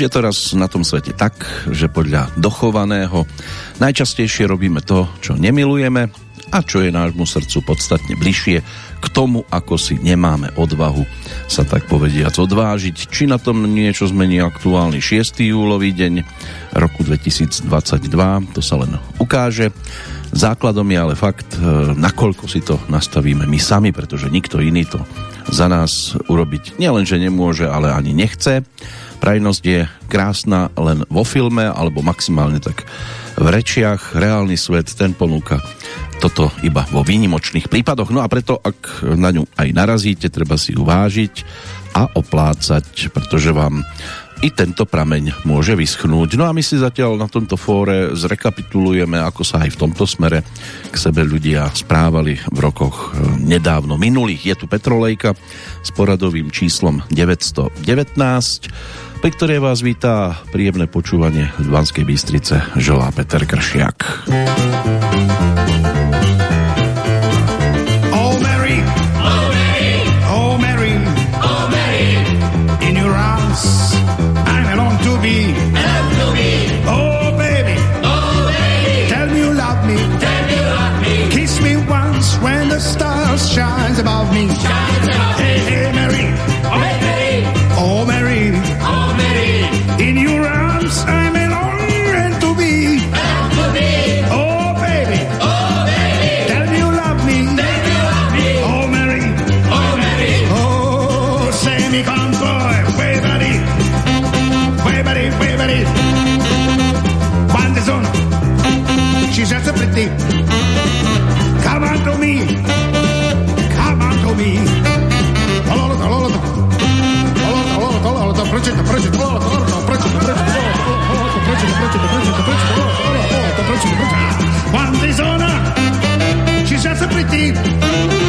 Je to raz na tom svete tak, že podľa dochovaného najčastejšie robíme to, čo nemilujeme a čo je nášmu srdcu podstatne bližšie k tomu, ako si nemáme odvahu sa tak povediac odvážiť. Či na tom niečo zmení aktuálny 6. júlový deň roku 2022, to sa len ukáže. Základom je ale fakt, e, nakoľko si to nastavíme my sami, pretože nikto iný to za nás urobiť nielenže nemôže, ale ani nechce. Prajnosť je krásna len vo filme alebo maximálne tak v rečiach. Reálny svet ten ponúka toto iba vo výnimočných prípadoch. No a preto, ak na ňu aj narazíte, treba si uvážiť a oplácať, pretože vám i tento prameň môže vyschnúť. No a my si zatiaľ na tomto fóre zrekapitulujeme, ako sa aj v tomto smere k sebe ľudia správali v rokoch e, nedávno minulých. Je tu Petrolejka s poradovým číslom 919, pri ktorej vás vítá príjemné počúvanie z Banskej Bystrice želá Peter Kršiak. Above me. Shines above everything.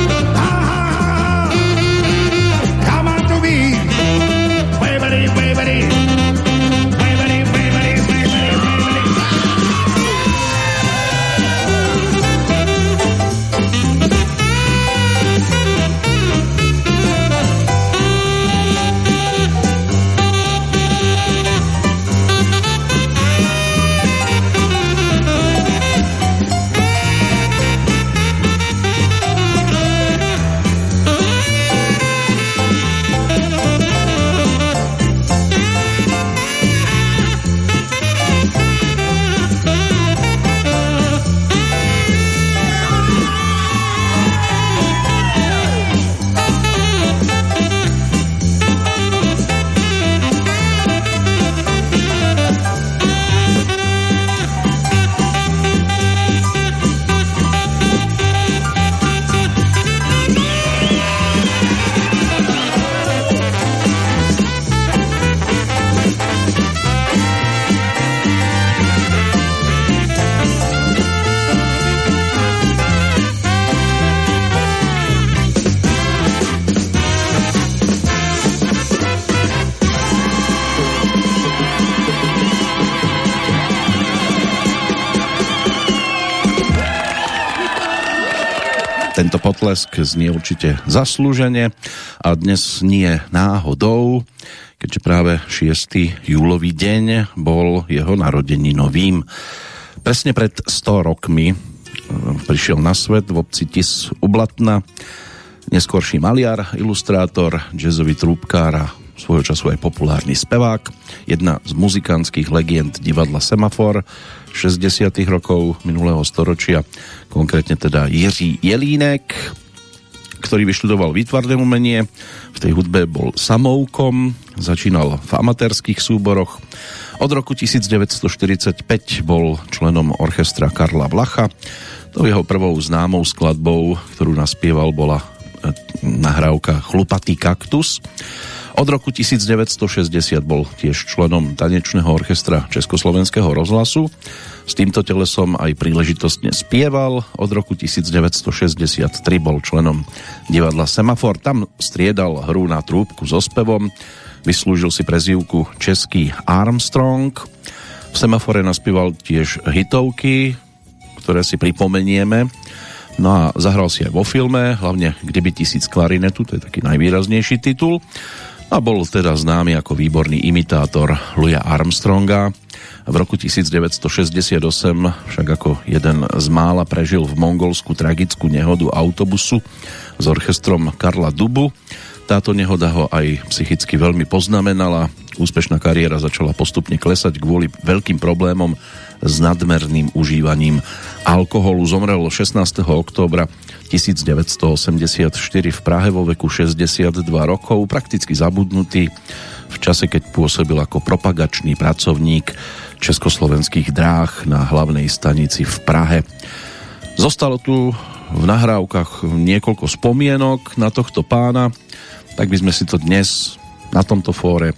Potlesk znie určite zaslúžene a dnes nie náhodou, keďže práve 6. júlový deň bol jeho narodení novým. Presne pred 100 rokmi e, prišiel na svet v obci Tis u Blatna neskorší maliar, ilustrátor, jazzový trúbkár a svojho času aj populárny spevák, jedna z muzikánskych legend divadla Semafor 60. rokov minulého storočia, konkrétne teda Jiří Jelínek, ktorý vyštudoval výtvarné umenie, v tej hudbe bol samoukom, začínal v amatérských súboroch. Od roku 1945 bol členom orchestra Karla Vlacha. To jeho prvou známou skladbou, ktorú naspieval, bola e, nahrávka Chlupatý kaktus. Od roku 1960 bol tiež členom tanečného orchestra Československého rozhlasu. S týmto telesom aj príležitostne spieval. Od roku 1963 bol členom divadla Semafor. Tam striedal hru na trúbku so spevom. Vyslúžil si prezývku Český Armstrong. V Semafore naspieval tiež hitovky, ktoré si pripomenieme. No a zahral si aj vo filme, hlavne Kdyby tisíc klarinetu, to je taký najvýraznejší titul. A bol teda známy ako výborný imitátor Louis Armstronga. V roku 1968 však ako jeden z mála prežil v Mongolsku tragickú nehodu autobusu s orchestrom Karla Dubu. Táto nehoda ho aj psychicky veľmi poznamenala. Úspešná kariéra začala postupne klesať kvôli veľkým problémom s nadmerným užívaním alkoholu. Zomrel 16. októbra 1984 v Prahe vo veku 62 rokov, prakticky zabudnutý v čase, keď pôsobil ako propagačný pracovník československých dráh na hlavnej stanici v Prahe. Zostalo tu v nahrávkach niekoľko spomienok na tohto pána, tak by sme si to dnes na tomto fóre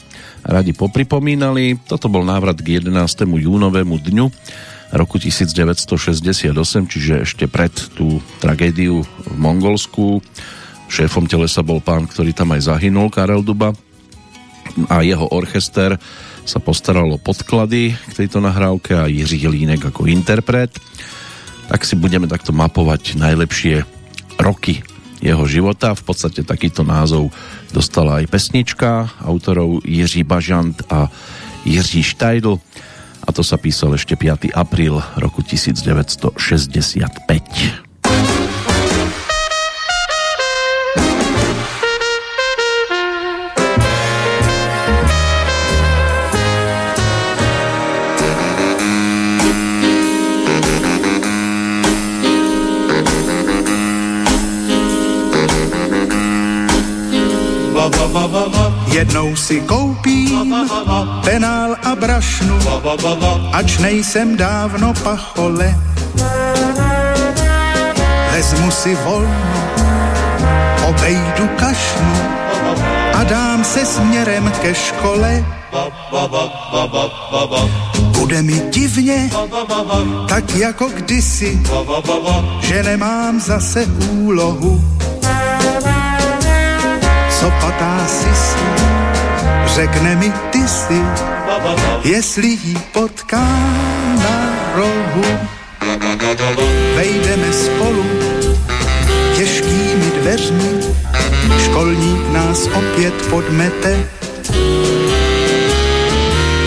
radi popripomínali. Toto bol návrat k 11. júnovému dňu roku 1968, čiže ešte pred tú tragédiu v Mongolsku. Šéfom telesa bol pán, ktorý tam aj zahynul, Karel Duba a jeho orchester sa postaral o podklady k tejto nahrávke a Jiří Línek ako interpret. Tak si budeme takto mapovať najlepšie roky jeho života. V podstate takýto názov dostala aj pesnička autorov Jiří Bažant a Jiří Štajdl a to sa písal ešte 5. apríl roku 1965. Jednou si koupím penál a brašnu, ač nejsem dávno pachole. Vezmu si volno, obejdu kašnu a dám se směrem ke škole. Bude mi divně, tak jako kdysi, že nemám zase úlohu co patá si řekne mi ty si, jestli jí potká na rohu. Vejdeme spolu těžkými dveřmi, školník nás opět podmete.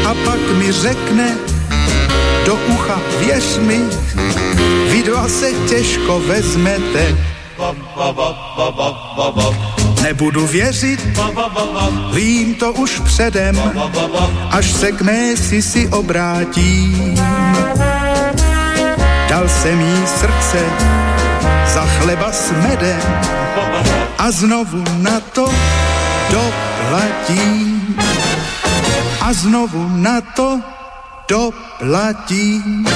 A pak mi řekne do ucha, věř mi, vy dva se těžko vezmete. Nebudu věřit, vím to už předem, až se k mé si obrátím. Dal jsem jí srdce za chleba s medem a znovu na to doplatím. A znovu na to doplatím.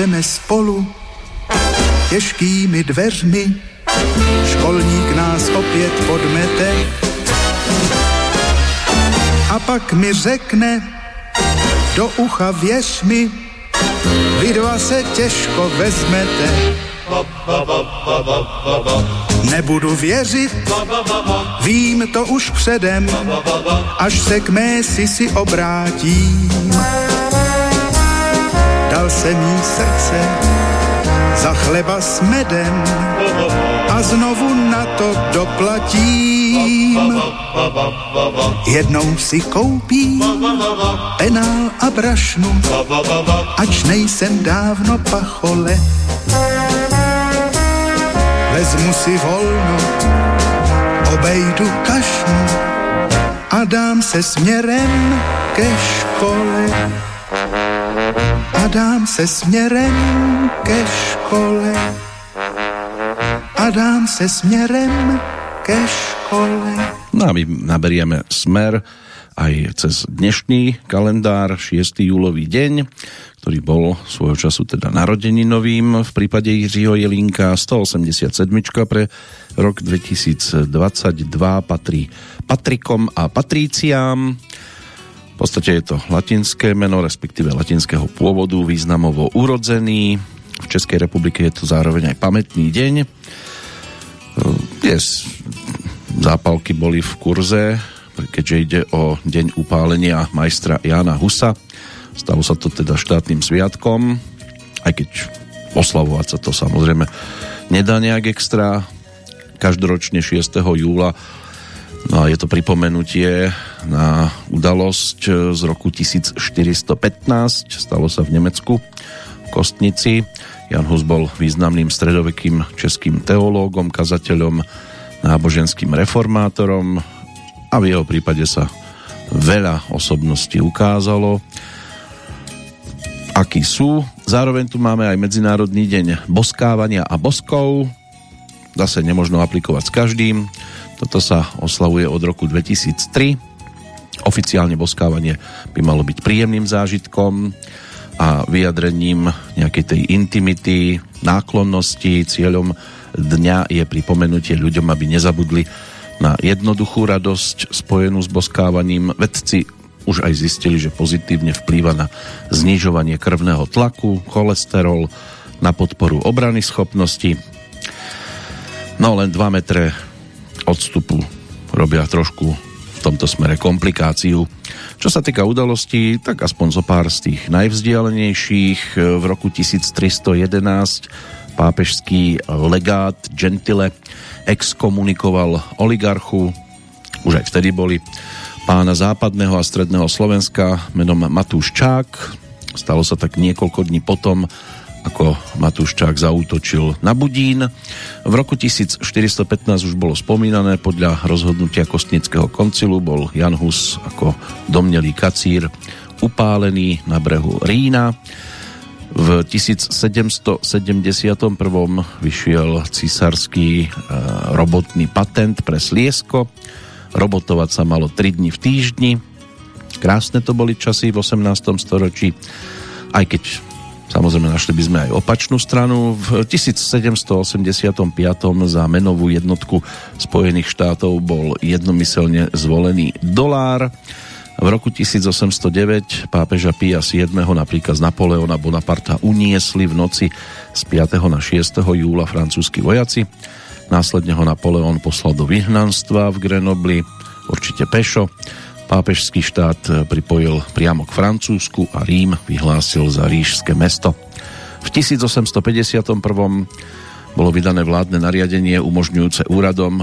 Jdeme spolu těžkými dveřmi, školník nás opět podmete. A pak mi řekne do ucha věř mi, vy dva se těžko vezmete. Nebudu věřit, vím to už předem, až se k mé si obrátím jí srdce za chleba s medem a znovu na to doplatím. Jednou si koupím penál a brašnu, ač nejsem dávno pachole. Vezmu si volno, obejdu kašnu a dám se směrem ke škole dám se směrem ke škole. A dám se směrem ke škole. No a my naberieme smer aj cez dnešný kalendár 6. júlový deň, ktorý bol svojho času teda narodeninovým v prípade Jiřího Jelinka 187 pre rok 2022 patrí Patrikom a Patriciám v podstate je to latinské meno, respektíve latinského pôvodu, významovo urodzený. V Českej republike je to zároveň aj pamätný deň. Dnes zápalky boli v kurze keďže ide o deň upálenia majstra Jana Husa. Stalo sa to teda štátnym sviatkom, aj keď oslavovať sa to samozrejme nedá nejak extra. Každoročne 6. júla No a je to pripomenutie na udalosť z roku 1415. Stalo sa v Nemecku, v Kostnici. Jan Hus bol významným stredovekým českým teológom, kazateľom, náboženským reformátorom, a v jeho prípade sa veľa osobností ukázalo, akí sú. Zároveň tu máme aj Medzinárodný deň boskávania a boskov. Zase nemožno aplikovať s každým. Toto sa oslavuje od roku 2003. Oficiálne boskávanie by malo byť príjemným zážitkom a vyjadrením nejakej tej intimity, náklonnosti. Cieľom dňa je pripomenutie ľuďom, aby nezabudli na jednoduchú radosť spojenú s boskávaním. Vedci už aj zistili, že pozitívne vplýva na znižovanie krvného tlaku, cholesterol, na podporu obrany schopnosti. No len 2 metre odstupu robia trošku v tomto smere komplikáciu. Čo sa týka udalostí, tak aspoň zo pár z tých najvzdialenejších. V roku 1311 pápežský legát Gentile exkomunikoval oligarchu, už aj vtedy boli pána západného a stredného Slovenska menom Matúš Čák. Stalo sa tak niekoľko dní potom, ako Matúš Čák zautočil na Budín. V roku 1415 už bolo spomínané, podľa rozhodnutia Kostnického koncilu bol Jan Hus ako domnelý kacír upálený na brehu Rína. V 1771 vyšiel císarský e, robotný patent pre sliesko. Robotovať sa malo 3 dní v týždni. Krásne to boli časy v 18. storočí, aj keď samozrejme našli by sme aj opačnú stranu. V 1785. za menovú jednotku Spojených štátov bol jednomyselne zvolený dolár. V roku 1809 pápeža Pia VII na príkaz Napoleona Bonaparta uniesli v noci z 5. na 6. júla francúzski vojaci. Následne ho Napoleon poslal do vyhnanstva v Grenobli, určite pešo. Pápežský štát pripojil priamo k Francúzsku a Rím vyhlásil za ríšské mesto. V 1851 bolo vydané vládne nariadenie umožňujúce úradom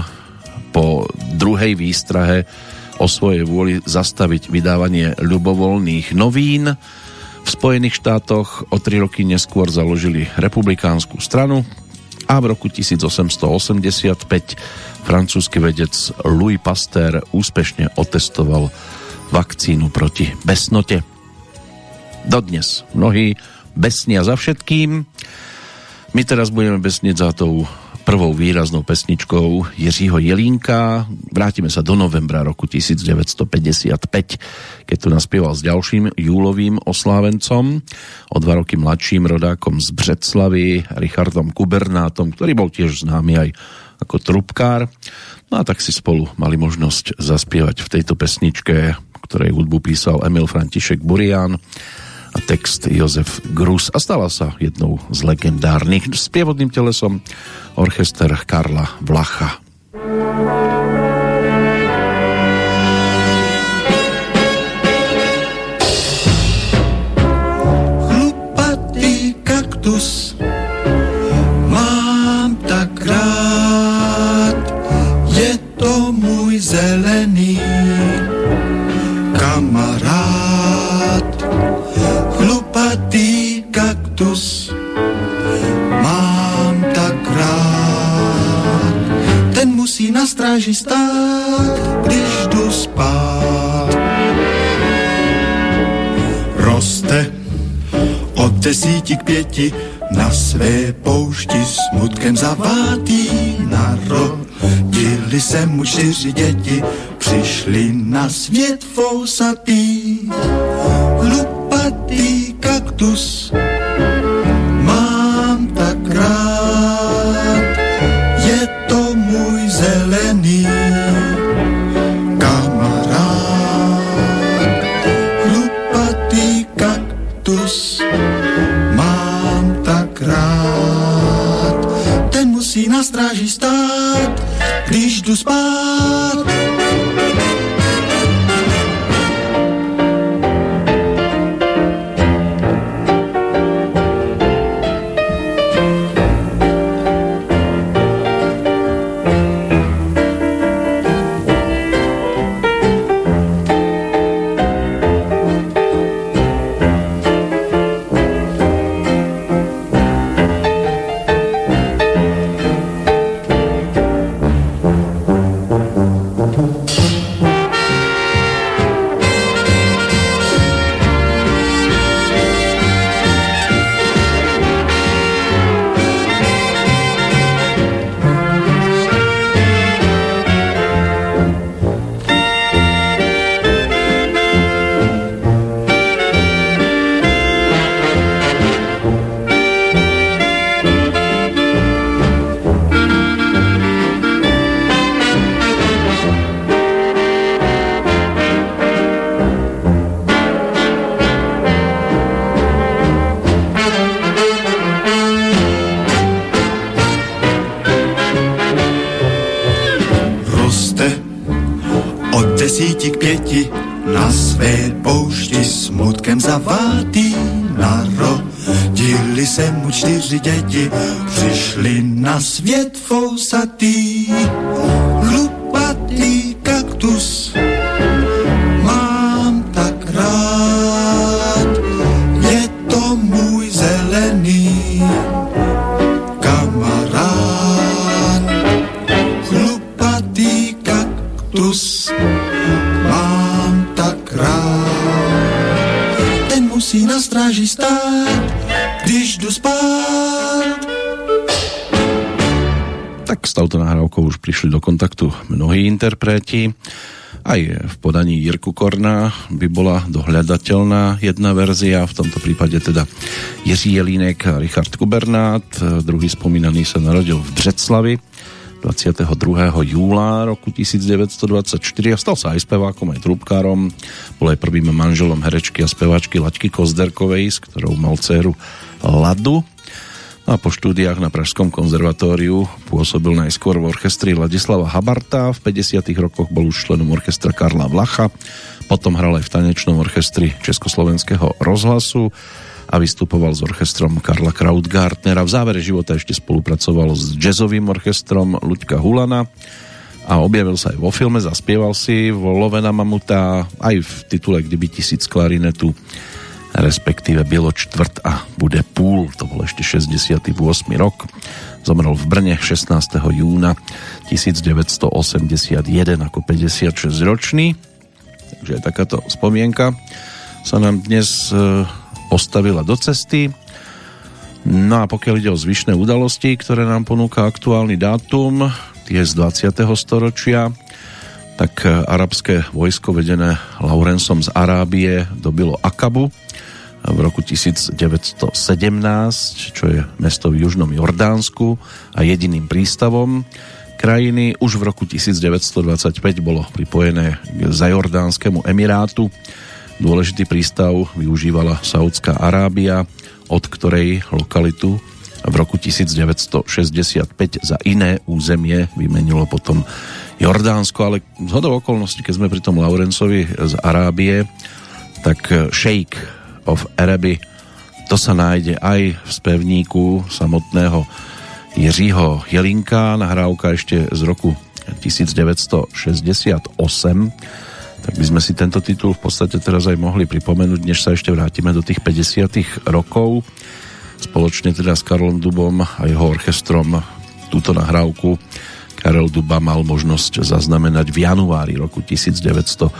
po druhej výstrahe o svojej vôli zastaviť vydávanie ľubovoľných novín. V Spojených štátoch o tri roky neskôr založili republikánsku stranu a v roku 1885 francúzsky vedec Louis Pasteur úspešne otestoval vakcínu proti besnote. Dodnes mnohí besnia za všetkým. My teraz budeme besnieť za tou prvou výraznou pesničkou Jiřího Jelínka. Vrátime sa do novembra roku 1955, keď tu naspieval s ďalším júlovým oslávencom, o dva roky mladším rodákom z Břeclavy, Richardom Kubernátom, ktorý bol tiež známy aj ako trubkár. No a tak si spolu mali možnosť zaspievať v tejto pesničke, ktorej hudbu písal Emil František Burian a text Jozef Grus a stala sa jednou z legendárnych s prievodným telesom orchester Karla Vlacha. Chlupatý kaktus mám tak rád, je to môj zelený stráži stát, když jdu spát. Roste od desíti k pěti Na své poušti smutkem zavátý Narodili se mu čtyři děti, přišli na svět fousatý. Lupatý kaktus, mám tak rád, stráži stát, když jdu spát. Interpreti. Aj v podaní Jirku Korna by bola dohľadateľná jedna verzia, v tomto prípade teda Jiří Jelínek a Richard Kubernát. Druhý spomínaný sa narodil v Břeclavi 22. júla roku 1924 a stal sa aj spevákom, aj trúbkárom. Bol aj prvým manželom herečky a speváčky Laďky Kozderkovej, s ktorou mal dceru Ladu. A po štúdiách na Pražskom konzervatóriu pôsobil najskôr v orchestri Ladislava Habarta. V 50. rokoch bol už členom orchestra Karla Vlacha. Potom hral aj v tanečnom orchestri Československého rozhlasu a vystupoval s orchestrom Karla Krautgartnera. V závere života ešte spolupracoval s jazzovým orchestrom Luďka Hulana a objavil sa aj vo filme, zaspieval si vo Love na mamuta, aj v titule Kdyby tisíc klarinetu respektíve Bielo čtvrt a bude púl, to ešte 68. rok. Zomrel v Brne 16. júna 1981 ako 56 ročný. Takže aj takáto spomienka sa nám dnes e, postavila do cesty. No a pokiaľ ide o zvyšné udalosti, ktoré nám ponúka aktuálny dátum, tie z 20. storočia, tak e, arabské vojsko vedené Laurencom z Arábie dobilo Akabu v roku 1917, čo je mesto v južnom Jordánsku a jediným prístavom krajiny. Už v roku 1925 bolo pripojené k Zajordánskému emirátu. Dôležitý prístav využívala Saudská Arábia, od ktorej lokalitu v roku 1965 za iné územie vymenilo potom Jordánsko, ale z hodou okolností, keď sme pri tom Laurencovi z Arábie, tak šejk of Araby. To sa nájde aj v spevníku samotného Jiřího Jelinka, nahrávka ešte z roku 1968. Tak by sme si tento titul v podstate teraz aj mohli pripomenúť, než sa ešte vrátime do tých 50 rokov. Spoločne teda s Karlom Dubom a jeho orchestrom túto nahrávku Karel Duba mal možnosť zaznamenať v januári roku 1968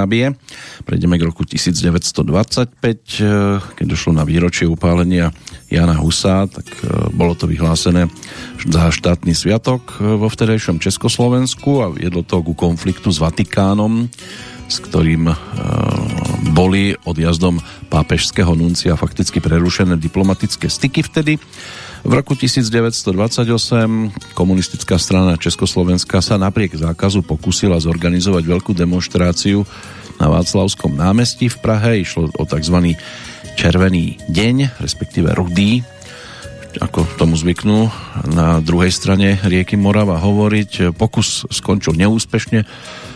Arábie. Prejdeme k roku 1925, eh, keď došlo na výročie upálenia Jana Husa, tak eh, bolo to vyhlásené za štátny sviatok eh, vo vtedajšom Československu a viedlo to ku konfliktu s Vatikánom, s ktorým boli odjazdom pápežského nuncia fakticky prerušené diplomatické styky vtedy. V roku 1928 komunistická strana Československa sa napriek zákazu pokusila zorganizovať veľkú demonstráciu na Václavskom námestí v Prahe. Išlo o tzv. červený deň, respektíve rudý, ako tomu zvyknú na druhej strane rieky Morava hovoriť. Pokus skončil neúspešne,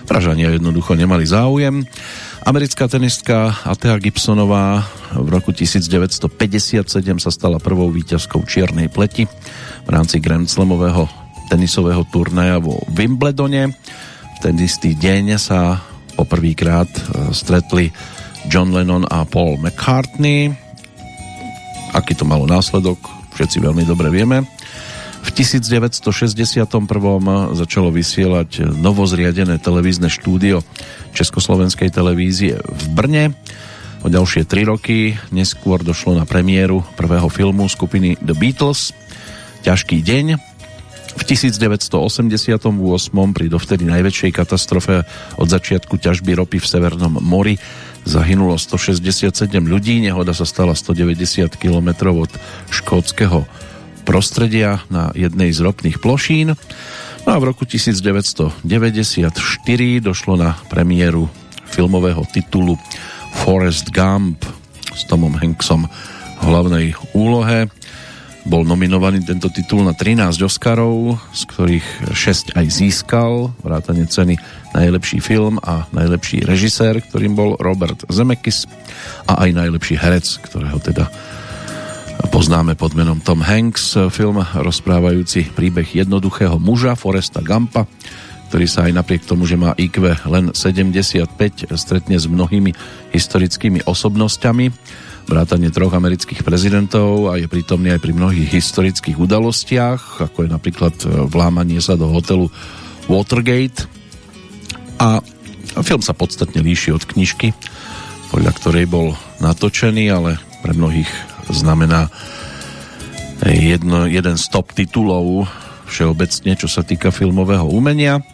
Pražania jednoducho nemali záujem Americká tenistka Atea Gibsonová v roku 1957 sa stala prvou víťazkou čiernej pleti v rámci Grand Slamového tenisového turnaja vo Wimbledone. V ten istý deň sa poprvýkrát e, stretli John Lennon a Paul McCartney. Aký to malo následok, všetci veľmi dobre vieme. V 1961. začalo vysielať novozriadené televízne štúdio Československej televízie v Brne. O ďalšie tri roky neskôr došlo na premiéru prvého filmu skupiny The Beatles Ťažký deň. V 1988 pri dovtedy najväčšej katastrofe od začiatku ťažby ropy v Severnom mori zahynulo 167 ľudí, nehoda sa stala 190 km od škótskeho prostredia na jednej z ropných plošín. No a v roku 1994 došlo na premiéru filmového titulu Forrest Gump s Tomom Hanksom v hlavnej úlohe. Bol nominovaný tento titul na 13 Oscarov, z ktorých 6 aj získal, vrátane ceny najlepší film a najlepší režisér, ktorým bol Robert Zemeckis a aj najlepší herec, ktorého teda poznáme pod menom Tom Hanks, film rozprávajúci príbeh jednoduchého muža Foresta Gampa, ktorý sa aj napriek tomu, že má IQ len 75, stretne s mnohými historickými osobnosťami, vrátane troch amerických prezidentov a je prítomný aj pri mnohých historických udalostiach, ako je napríklad vlámanie sa do hotelu Watergate. A film sa podstatne líši od knižky, podľa ktorej bol natočený, ale pre mnohých znamená jedno, jeden z top titulov všeobecne, čo sa týka filmového umenia.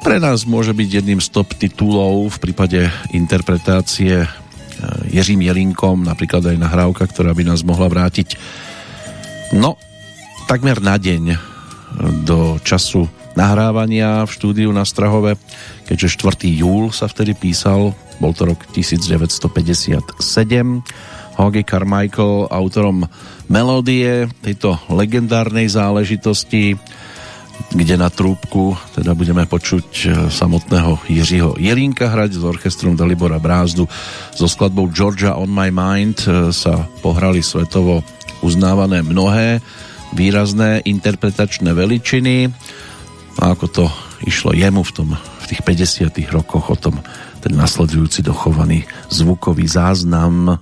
Pre nás môže byť jedným z top titulov v prípade interpretácie e, Jiřím Jelinkom, napríklad aj nahrávka, ktorá by nás mohla vrátiť no, takmer na deň do času nahrávania v štúdiu na Strahove, keďže 4. júl sa vtedy písal, bol to rok 1957 Hoagy Carmichael, autorom melódie tejto legendárnej záležitosti, kde na trúbku teda budeme počuť e, samotného Jiřího Jelínka hrať s orchestrom Dalibora Brázdu. So skladbou Georgia on my mind e, sa pohrali svetovo uznávané mnohé výrazné interpretačné veličiny a ako to išlo jemu v, tom, v tých 50 rokoch o tom ten nasledujúci dochovaný zvukový záznam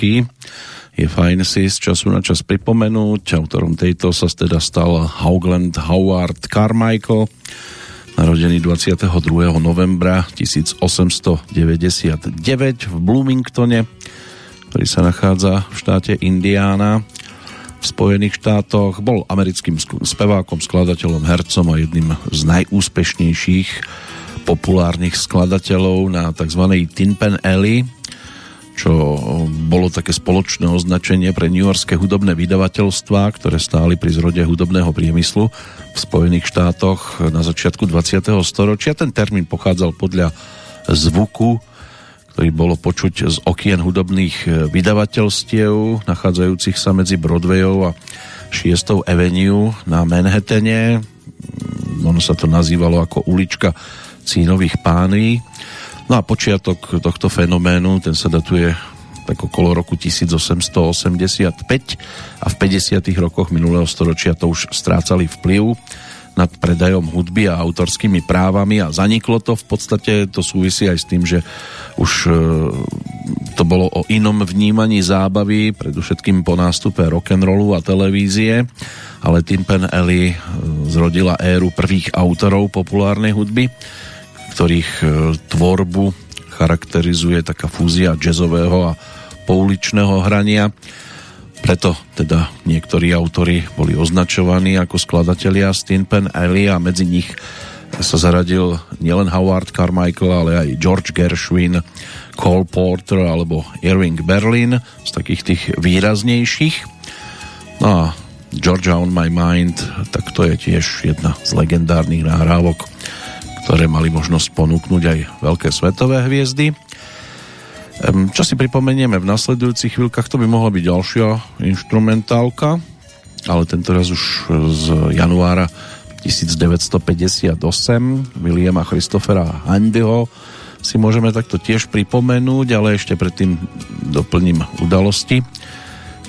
instrumentálky. Je fajn si z času na čas pripomenúť. Autorom tejto sa teda stal Haugland Howard Carmichael, narodený 22. novembra 1899 v Bloomingtone, ktorý sa nachádza v štáte Indiana v Spojených štátoch. Bol americkým spevákom, skladateľom, hercom a jedným z najúspešnejších populárnych skladateľov na tzv. Tin Pan Alley, čo bolo také spoločné označenie pre New Yorkské hudobné vydavateľstva, ktoré stáli pri zrode hudobného priemyslu v Spojených štátoch na začiatku 20. storočia. Ten termín pochádzal podľa zvuku, ktorý bolo počuť z okien hudobných vydavateľstiev, nachádzajúcich sa medzi Broadwayou a 6. Avenue na Manhattane. Ono sa to nazývalo ako ulička Cínových pánví. No a počiatok tohto fenoménu, ten sa datuje tak okolo roku 1885 a v 50. rokoch minulého storočia to už strácali vplyv nad predajom hudby a autorskými právami a zaniklo to v podstate, to súvisí aj s tým, že už e, to bolo o inom vnímaní zábavy, predovšetkým po nástupe rock'n'rollu a televízie, ale Tim Pen Alley e, zrodila éru prvých autorov populárnej hudby, ktorých e, tvorbu charakterizuje taká fúzia jazzového a pouličného hrania preto teda niektorí autory boli označovaní ako skladatelia Pen Alley a medzi nich sa zaradil nielen Howard Carmichael, ale aj George Gershwin, Cole Porter alebo Irving Berlin z takých tých výraznejších. No a Georgia on my mind, tak to je tiež jedna z legendárnych nahrávok, ktoré mali možnosť ponúknuť aj veľké svetové hviezdy. Čo si pripomenieme v nasledujúcich chvíľkach, to by mohla byť ďalšia instrumentálka, ale tento raz už z januára 1958 Williama Christophera Handyho si môžeme takto tiež pripomenúť, ale ešte predtým doplním udalosti,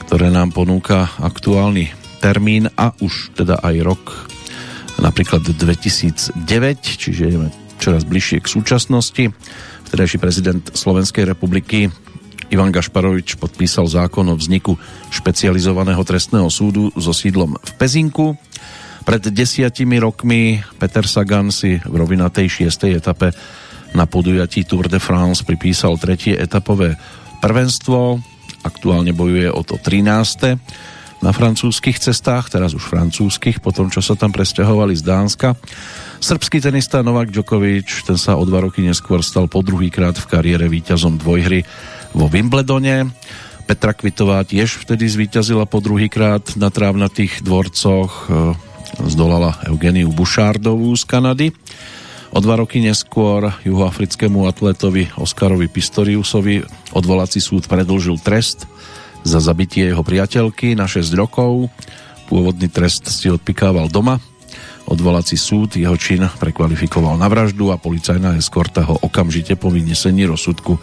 ktoré nám ponúka aktuálny termín a už teda aj rok napríklad 2009, čiže ideme čoraz bližšie k súčasnosti. Vtedajší prezident Slovenskej republiky Ivan Gašparovič podpísal zákon o vzniku špecializovaného trestného súdu so sídlom v Pezinku. Pred desiatimi rokmi Peter Sagan si v rovinatej šiestej etape na podujatí Tour de France pripísal tretie etapové prvenstvo. Aktuálne bojuje o to 13 na francúzskych cestách, teraz už francúzskych, po tom, čo sa tam presťahovali z Dánska. Srbský tenista Novak Djokovic, ten sa o dva roky neskôr stal po druhýkrát v kariére víťazom dvojhry vo Wimbledone. Petra Kvitová tiež vtedy zvíťazila po druhýkrát na trávnatých dvorcoch, e, zdolala Eugeniu Bušárdovú z Kanady. O dva roky neskôr juhoafrickému atletovi Oskarovi Pistoriusovi odvolací súd predlžil trest za zabitie jeho priateľky na 6 rokov. Pôvodný trest si odpikával doma Odvolací súd jeho čin prekvalifikoval na vraždu a policajná eskorta ho okamžite po vynesení rozsudku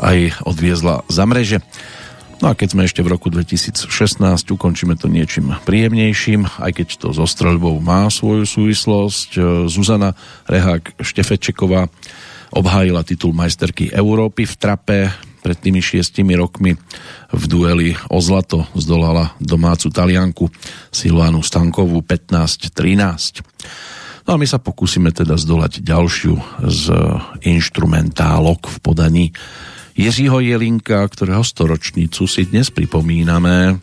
aj odviezla za mreže. No a keď sme ešte v roku 2016, ukončíme to niečím príjemnejším, aj keď to so streľbou má svoju súvislosť. Zuzana Rehák Štefečeková obhájila titul majsterky Európy v trape pred tými šiestimi rokmi v dueli o zlato zdolala domácu Talianku Silvánu Stankovú 15-13. No a my sa pokúsime teda zdolať ďalšiu z instrumentálok v podaní Jiřího Jelinka, ktorého storočnicu si dnes pripomíname.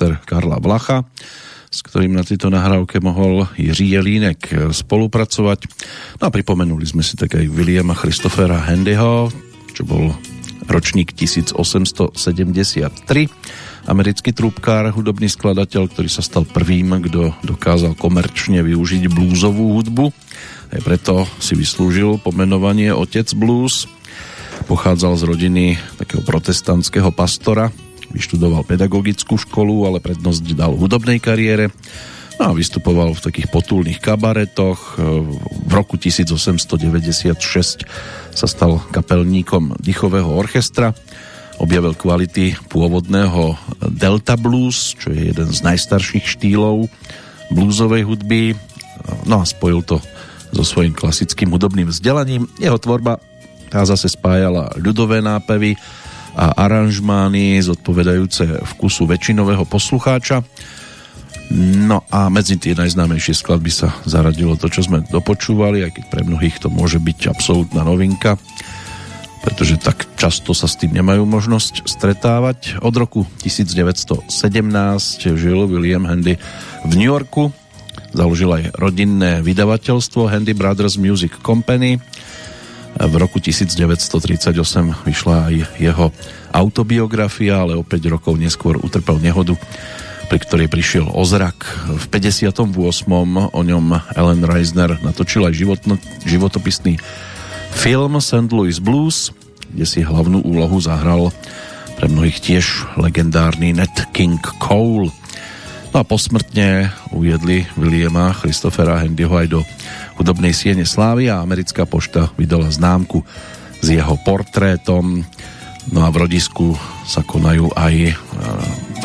Orchester Karla Blacha, s ktorým na tejto nahrávke mohol Jiří Jelínek spolupracovať. No a pripomenuli sme si tak aj Williama Christophera Handyho, čo bol ročník 1873 americký trúbkár, hudobný skladateľ, ktorý sa stal prvým, kto dokázal komerčne využiť blúzovú hudbu. Aj preto si vyslúžil pomenovanie Otec blues. Pochádzal z rodiny takého protestantského pastora, vyštudoval pedagogickú školu, ale prednosť dal hudobnej kariére no a vystupoval v takých potulných kabaretoch. V roku 1896 sa stal kapelníkom dýchového orchestra, objavil kvality pôvodného Delta Blues, čo je jeden z najstarších štýlov bluesovej hudby, no a spojil to so svojím klasickým hudobným vzdelaním. Jeho tvorba tá zase spájala ľudové nápevy, a aranžmány zodpovedajúce vkusu väčšinového poslucháča. No a medzi tie najznámejšie skladby sa zaradilo to, čo sme dopočúvali, aj keď pre mnohých to môže byť absolútna novinka, pretože tak často sa s tým nemajú možnosť stretávať. Od roku 1917 žil William Handy v New Yorku, založil aj rodinné vydavateľstvo Handy Brothers Music Company, v roku 1938 vyšla aj jeho autobiografia, ale o 5 rokov neskôr utrpel nehodu, pri ktorej prišiel o zrak. V 58. o ňom Ellen Reisner natočil aj životno, životopisný film St. Louis Blues, kde si hlavnú úlohu zahral pre mnohých tiež legendárny Nat King Cole. No a posmrtne uviedli Williama Christophera Handyho aj do hudobnej siene slávy a americká pošta vydala známku s jeho portrétom. No a v rodisku sa konajú aj e,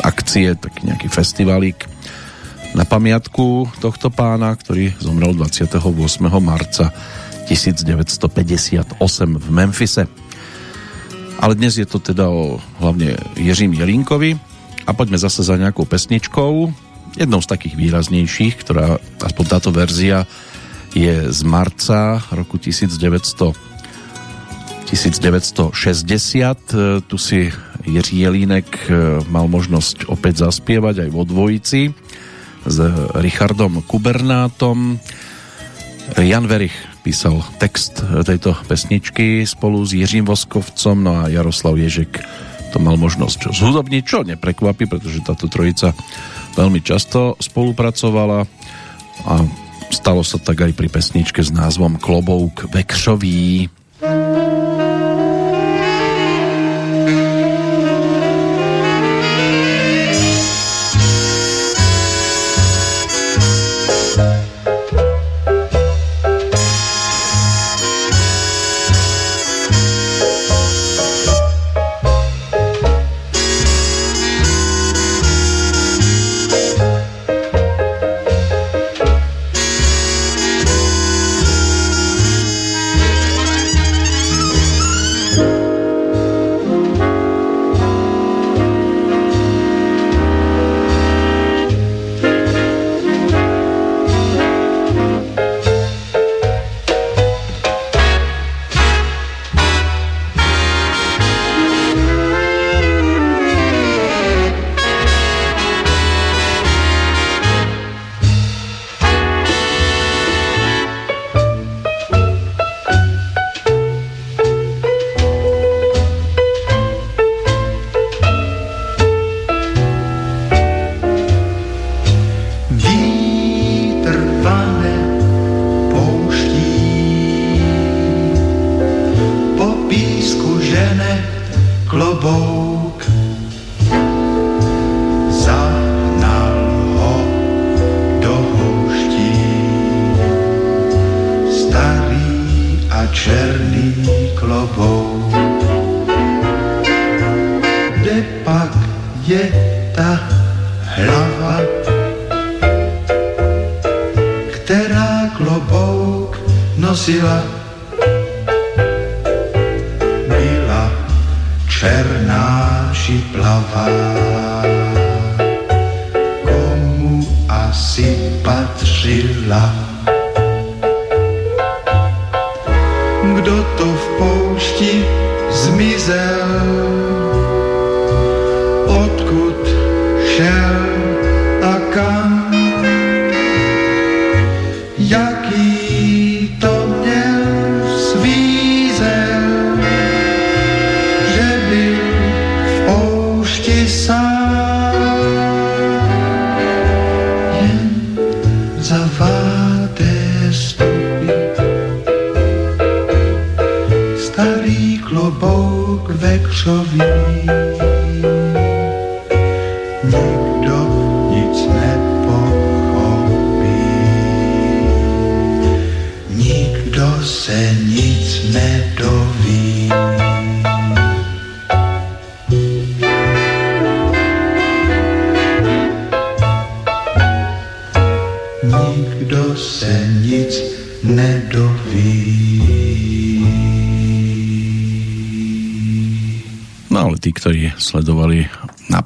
akcie, taký nejaký festivalík na pamiatku tohto pána, ktorý zomrel 28. marca 1958 v Memphise. Ale dnes je to teda o hlavne Jeřím Jelínkovi a poďme zase za nejakou pesničkou, jednou z takých výraznejších, ktorá, aspoň táto verzia, je z marca roku 1900 1960. Tu si Jiří Jelínek e, mal možnosť opäť zaspievať aj vo dvojici s Richardom Kubernátom. Jan Verich písal text tejto pesničky spolu s Jiřím Voskovcom, no a Jaroslav Ježek to mal možnosť zhudobniť, čo neprekvapí, pretože táto trojica veľmi často spolupracovala a Stalo sa tak aj pri pesničke s názvom Klobouk vekřový.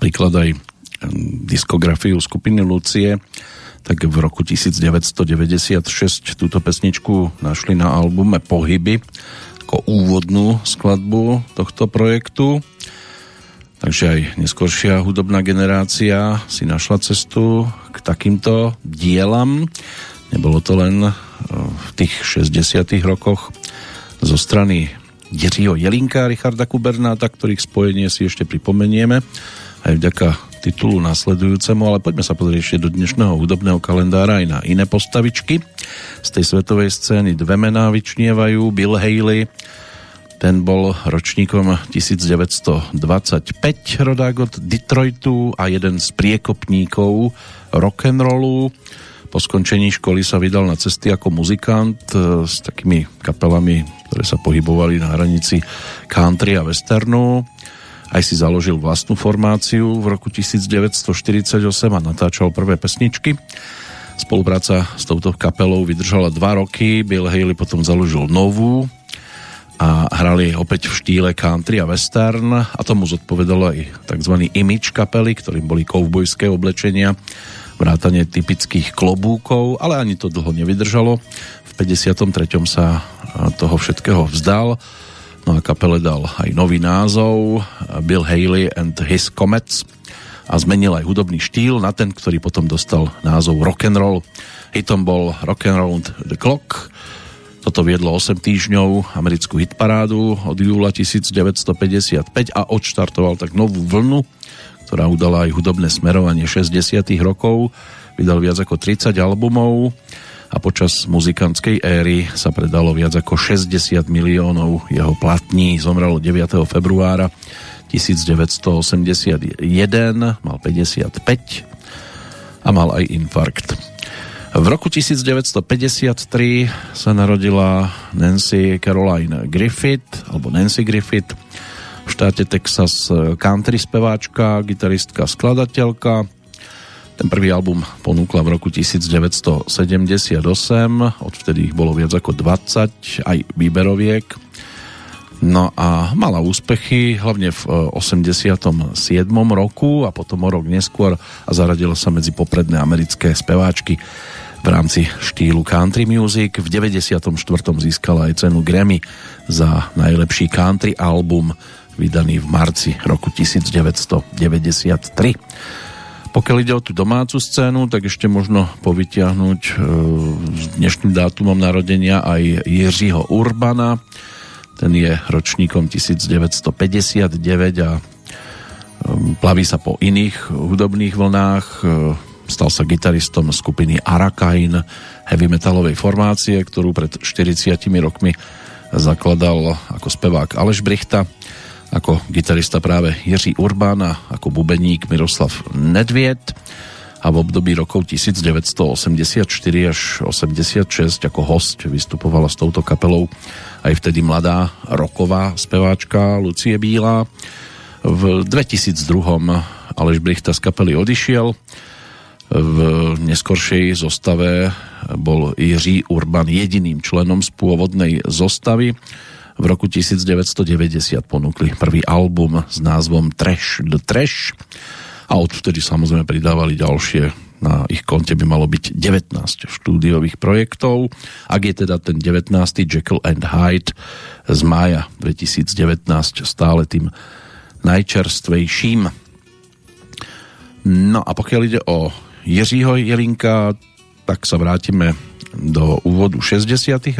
Napríklad aj diskografiu skupiny Lucie, tak v roku 1996 túto pesničku našli na albume Pohyby ako úvodnú skladbu tohto projektu. Takže aj neskoršia hudobná generácia si našla cestu k takýmto dielam. Nebolo to len e, v tých 60 rokoch zo strany Jiřího Jelinka a Richarda Kubernáta, ktorých spojenie si ešte pripomenieme aj vďaka titulu nasledujúcemu, ale poďme sa pozrieť ešte do dnešného hudobného kalendára aj na iné postavičky. Z tej svetovej scény dve mená vyčnievajú. Bill Haley, ten bol ročníkom 1925, rodák od Detroitu a jeden z priekopníkov rock'n'rollu. Po skončení školy sa vydal na cesty ako muzikant e, s takými kapelami, ktoré sa pohybovali na hranici country a westernu. Aj si založil vlastnú formáciu v roku 1948 a natáčal prvé pesničky. Spolupráca s touto kapelou vydržala dva roky, Bill Haley potom založil novú a hrali opäť v štýle country a western a tomu zodpovedalo aj tzv. image kapely, ktorým boli kovbojské oblečenia, vrátanie typických klobúkov, ale ani to dlho nevydržalo. V 53. sa toho všetkého vzdal No a kapele dal aj nový názov Bill Haley and His Comets a zmenil aj hudobný štýl na ten, ktorý potom dostal názov rock'n'roll. Hitom bol Rock'n'Roll the Clock. Toto viedlo 8 týždňov americkú hitparádu od júla 1955 a odštartoval tak novú vlnu, ktorá udala aj hudobné smerovanie 60 rokov. Vydal viac ako 30 albumov a počas muzikantskej éry sa predalo viac ako 60 miliónov jeho platní. Zomrel 9. februára 1981, mal 55 a mal aj infarkt. V roku 1953 sa narodila Nancy Caroline Griffith, alebo Nancy Griffith, v štáte Texas country speváčka, gitaristka, skladateľka, ten prvý album ponúkla v roku 1978, odvtedy ich bolo viac ako 20, aj výberoviek. No a mala úspechy, hlavne v 87. E, roku a potom o rok neskôr a zaradila sa medzi popredné americké speváčky v rámci štýlu country music. V 94. získala aj cenu Grammy za najlepší country album vydaný v marci roku 1993. Pokiaľ ide o tú domácu scénu, tak ešte možno povytiahnuť e, s dnešným dátumom narodenia aj Jiřího Urbana. Ten je ročníkom 1959 a plaví sa po iných hudobných vlnách. E, stal sa gitaristom skupiny Arakain, heavy metalovej formácie, ktorú pred 40 rokmi zakladal ako spevák Aleš Brichta ako gitarista práve Jiří Urbán a ako bubeník Miroslav Nedviet a v období rokov 1984 až 86 ako host vystupovala s touto kapelou aj vtedy mladá roková speváčka Lucie Bílá. V 2002 Aleš Brichta z kapely odišiel. V neskoršej zostave bol Jiří Urban jediným členom z pôvodnej zostavy v roku 1990 ponúkli prvý album s názvom Trash the Trash a odvtedy samozrejme pridávali ďalšie na ich konte by malo byť 19 štúdiových projektov. Ak je teda ten 19. Jekyll and Hyde z mája 2019 stále tým najčerstvejším. No a pokiaľ ide o Jiřího Jelinka, tak sa vrátime do úvodu 60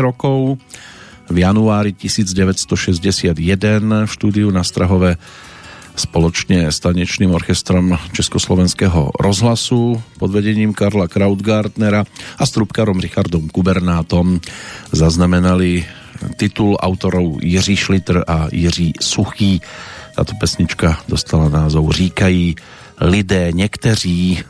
rokov. V januári 1961 v štúdiu na Strahove spoločne s tanečným orchestrom Československého rozhlasu pod vedením Karla Krautgartnera a s trubkarom Richardom Kubernátom zaznamenali titul autorov Jiří Šlitr a Jiří Suchý. Táto pesnička dostala názov Říkají lidé někteří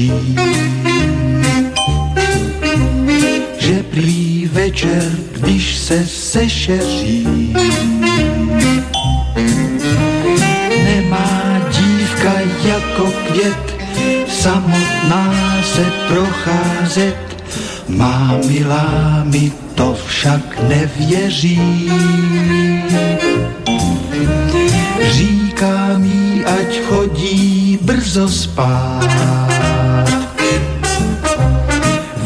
někteří, že prý večer, když se sešeří, jako květ, samotná se procházet. Má milá mi to však nevěří. Říká mi, ať chodí brzo spát.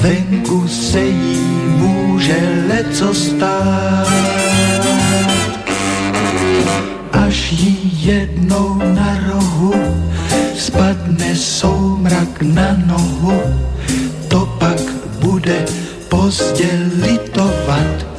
Venku se jí může leco stát. Až jí jednou na rohu spadne soumrak na nohu, to pak bude pozdě litovat.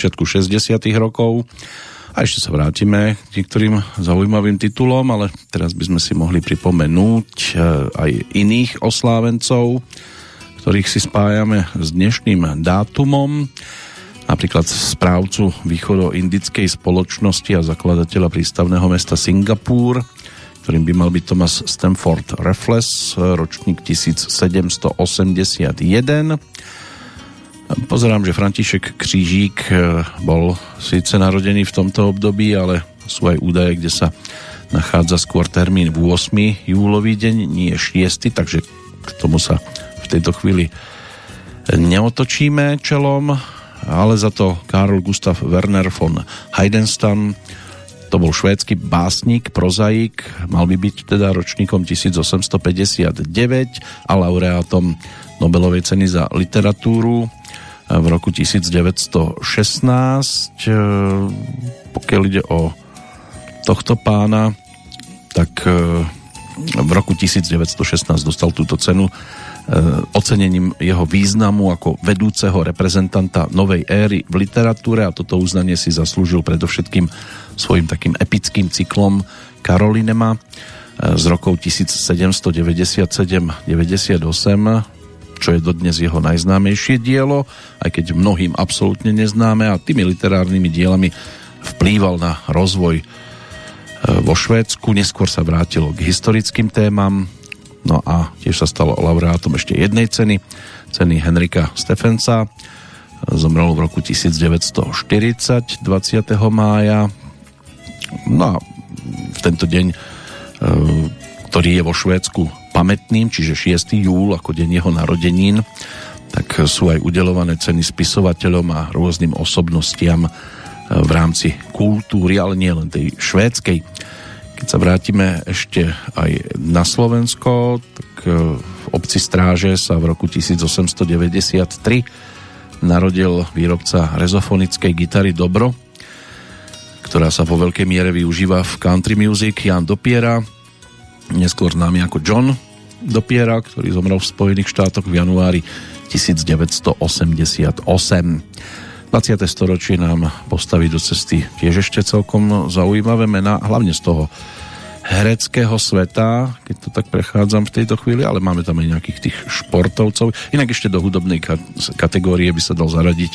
Začiatku 60 rokov. A ešte sa vrátime k niektorým zaujímavým titulom, ale teraz by sme si mohli pripomenúť e, aj iných oslávencov, ktorých si spájame s dnešným dátumom. Napríklad správcu východo-indickej spoločnosti a zakladateľa prístavného mesta Singapur, ktorým by mal byť Thomas Stamford Raffles, ročník 1781 Pozerám, že František Křížík eh, bol síce narodený v tomto období, ale sú aj údaje, kde sa nachádza skôr termín v 8. júlový deň, nie 6. Takže k tomu sa tejto chvíli neotočíme čelom, ale za to Karl Gustav Werner von Heidenstam to bol švédsky básnik, prozaik, mal by byť teda ročníkom 1859 a laureátom Nobelovej ceny za literatúru v roku 1916. E, pokiaľ ide o tohto pána, tak e, v roku 1916 dostal túto cenu ocenením jeho významu ako vedúceho reprezentanta novej éry v literatúre a toto uznanie si zaslúžil predovšetkým svojim takým epickým cyklom Karolinema z rokov 1797-98 čo je dodnes jeho najznámejšie dielo, aj keď mnohým absolútne neznáme a tými literárnymi dielami vplýval na rozvoj e, vo Švédsku, neskôr sa vrátilo k historickým témam, no a tiež sa stalo laureátom ešte jednej ceny, ceny Henrika Stefensa, zomrel v roku 1940, 20. mája, no a v tento deň, e, ktorý je vo Švédsku pamätným, čiže 6. júl ako deň jeho narodenín, tak sú aj udelované ceny spisovateľom a rôznym osobnostiam e, v rámci kultúry, ale nie len tej švédskej. Keď sa vrátime ešte aj na Slovensko, tak e, v obci Stráže sa v roku 1893 narodil výrobca rezofonickej gitary Dobro, ktorá sa vo veľkej miere využíva v country music, Jan Dopiera, neskôr známy ako John Dopiera, ktorý zomrel v Spojených štátoch v januári 1988. 20. storočie nám postaví do cesty tiež ešte celkom zaujímavé mená, hlavne z toho hereckého sveta, keď to tak prechádzam v tejto chvíli, ale máme tam aj nejakých tých športovcov. Inak ešte do hudobnej kategórie by sa dal zaradiť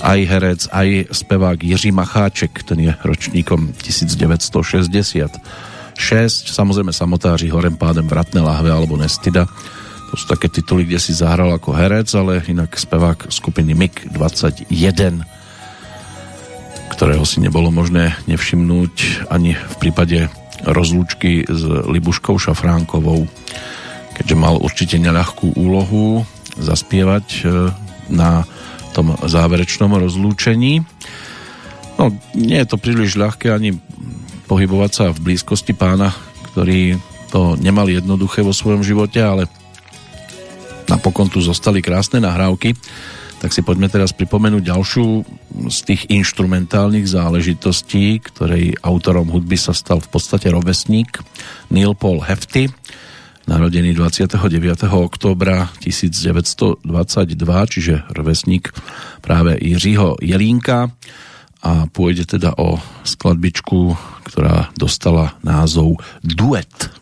aj herec, aj spevák Jiří Macháček, ten je ročníkom 1966. Samozrejme samotáři horem pádem Vratné lahve alebo Nestida to sú také tituly, kde si zahral ako herec, ale inak spevák skupiny MIG 21 ktorého si nebolo možné nevšimnúť ani v prípade rozlúčky s Libuškou Šafránkovou, keďže mal určite neľahkú úlohu zaspievať e, na tom záverečnom rozlúčení. No, nie je to príliš ľahké ani pohybovať sa v blízkosti pána, ktorý to nemal jednoduché vo svojom živote, ale napokon tu zostali krásne nahrávky, tak si poďme teraz pripomenúť ďalšiu z tých instrumentálnych záležitostí, ktorej autorom hudby sa stal v podstate rovesník Neil Paul Hefty, narodený 29. októbra 1922, čiže rovesník práve Jiřího Jelínka a pôjde teda o skladbičku, ktorá dostala názov Duet.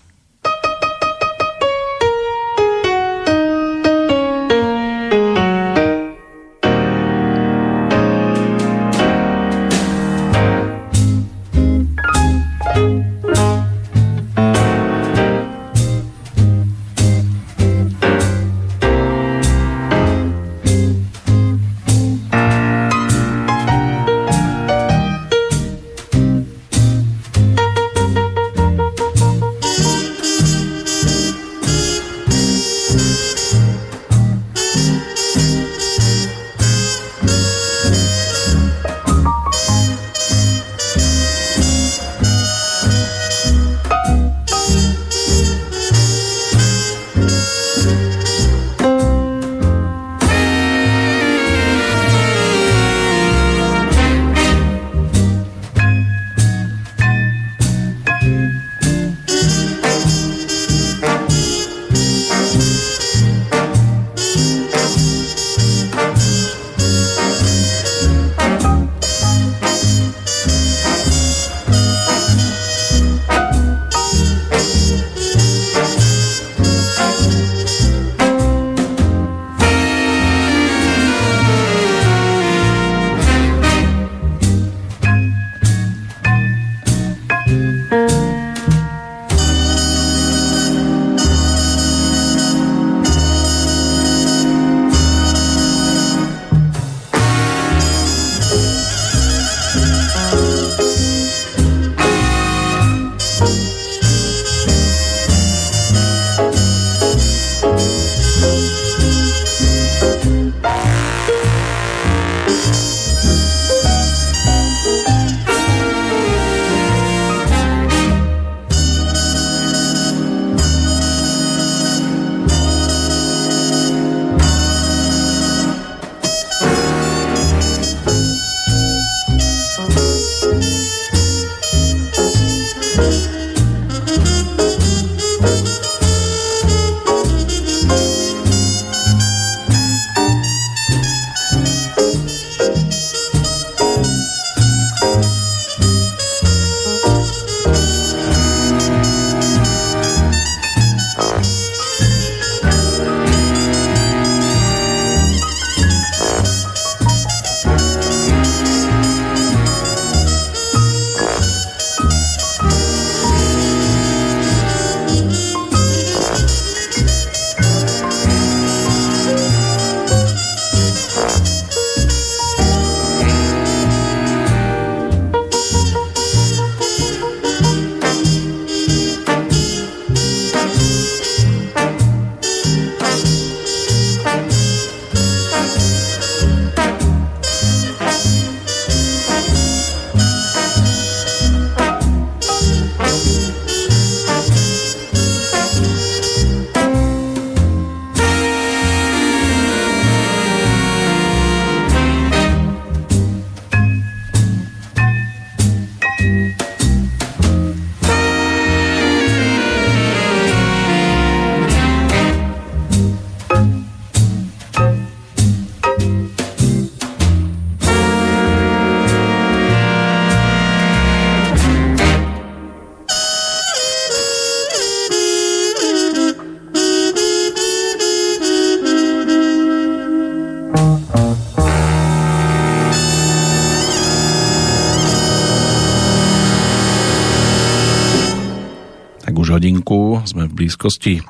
Blízkosti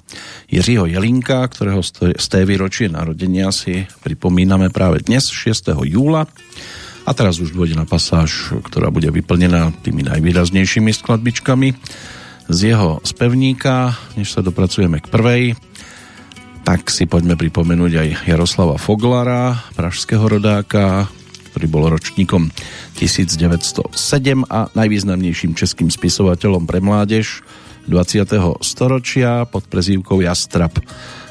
Jiřího Jelinka, ktorého z té výročie narodenia si pripomíname práve dnes, 6. júla. A teraz už dôjde na pasáž, ktorá bude vyplnená tými najvýraznejšími skladbičkami z jeho spevníka, než sa dopracujeme k prvej. Tak si poďme pripomenúť aj Jaroslava Foglara, pražského rodáka, ktorý bol ročníkom 1907 a najvýznamnejším českým spisovateľom pre mládež 20. storočia pod prezývkou Jastrap.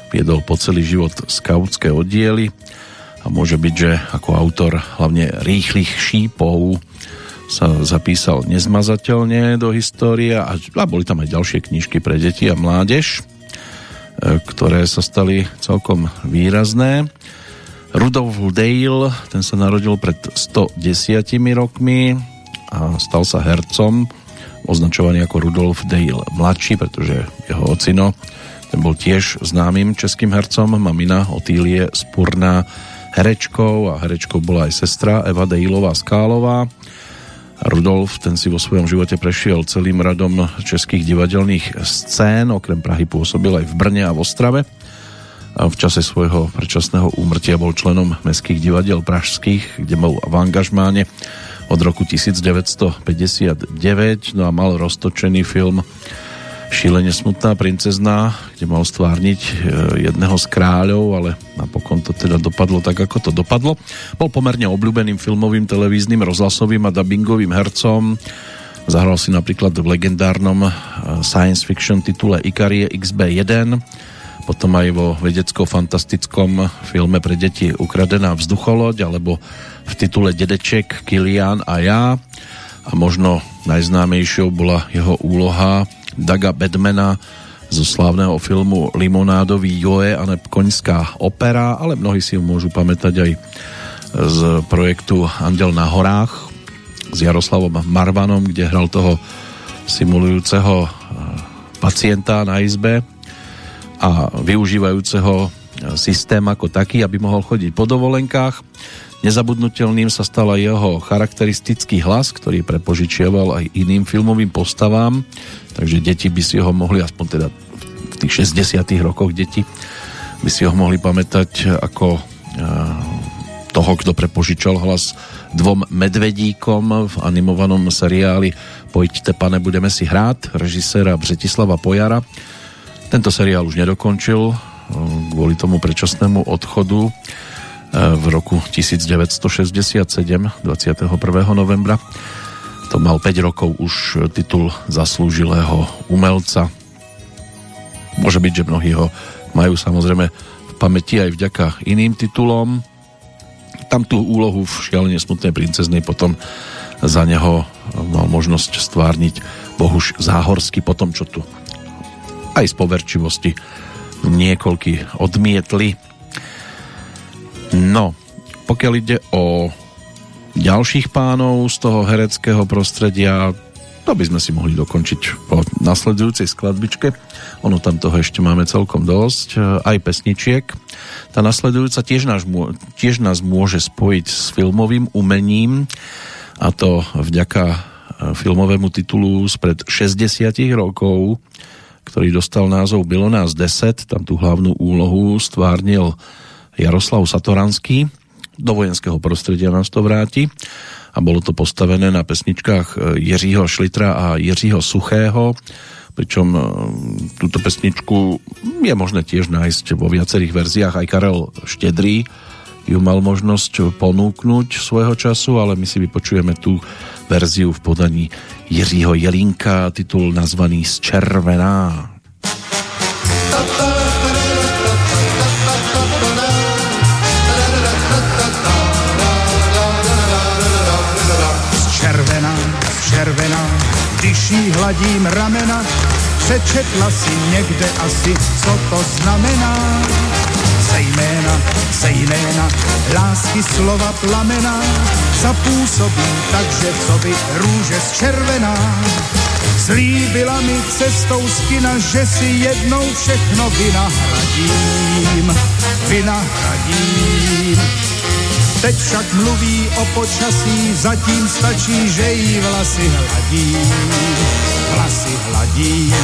Viedol po celý život skautské oddiely a môže byť, že ako autor hlavne rýchlych šípov sa zapísal nezmazateľne do histórie a, a boli tam aj ďalšie knižky pre deti a mládež, e, ktoré sa stali celkom výrazné. Rudolf Dale, ten sa narodil pred 110 rokmi a stal sa hercom označovaný ako Rudolf Dale mladší, pretože jeho ocino ten bol tiež známym českým hercom, mamina Otýlie Spurná herečkou a herečkou bola aj sestra Eva Dejlová Skálová. Rudolf ten si vo svojom živote prešiel celým radom českých divadelných scén, okrem Prahy pôsobil aj v Brne a v Ostrave. A v čase svojho predčasného úmrtia bol členom mestských divadiel pražských, kde bol v angažmáne od roku 1959, no a mal roztočený film Šílene smutná princezná, kde mal stvárniť e, jedného z kráľov, ale napokon to teda dopadlo tak, ako to dopadlo. Bol pomerne obľúbeným filmovým, televíznym, rozhlasovým a dubbingovým hercom. Zahral si napríklad v legendárnom e, science fiction titule Ikarie XB1, potom aj vo vedecko-fantastickom filme pre deti Ukradená vzducholoď, alebo v titule Dedeček, Kilian a ja. A možno najznámejšou bola jeho úloha Daga Bedmana zo slávneho filmu Limonádový Joe a Koňská opera, ale mnohí si ho môžu pamätať aj z projektu Andel na horách s Jaroslavom Marvanom, kde hral toho simulujúceho eh, pacienta na izbe a využívajúceho systém ako taký, aby mohol chodiť po dovolenkách. Nezabudnutelným sa stal aj jeho charakteristický hlas, ktorý prepožičiaval aj iným filmovým postavám, takže deti by si ho mohli, aspoň teda v tých 60 rokoch deti, by si ho mohli pamätať ako toho, kto prepožičal hlas dvom medvedíkom v animovanom seriáli Pojďte pane, budeme si hrát, režiséra Břetislava Pojara. Tento seriál už nedokončil kvôli tomu predčasnému odchodu v roku 1967, 21. novembra. To mal 5 rokov už titul zaslúžilého umelca. Môže byť, že mnohí ho majú samozrejme v pamäti aj vďaka iným titulom. Tam tú úlohu v šialene smutnej princeznej potom za neho mal možnosť stvárniť Bohuš Záhorský potom, čo tu aj z poverčivosti niekoľky odmietli No, pokiaľ ide o ďalších pánov z toho hereckého prostredia, to by sme si mohli dokončiť po nasledujúcej skladbičke. Ono tam toho ešte máme celkom dosť, e, aj pesničiek. Tá nasledujúca tiež nás, tiež nás môže spojiť s filmovým umením a to vďaka e, filmovému titulu spred 60 rokov, ktorý dostal názov Bylo nás 10, tam tú hlavnú úlohu stvárnil Jaroslav Satoranský. Do vojenského prostredia nás to vráti a bolo to postavené na pesničkách e, Jiřího Šlitra a Jiřího Suchého, pričom e, túto pesničku je možné tiež nájsť vo viacerých verziách. Aj Karel Štedrý ju mal možnosť ponúknuť svojho času, ale my si vypočujeme tú verziu v podaní Jiřího Jelinka, titul nazvaný Zčervená. když jí hladím ramena, přečetla si někde asi, co to znamená. Zejména, zejména, lásky slova plamena, zapůsobí takže co by růže zčervená. Slíbila mi cestou z kina, že si jednou všechno vynahradím, vynahradím. Teď však mluví o počasí, zatím stačí, že jí vlasy hladí. vlasy hladím.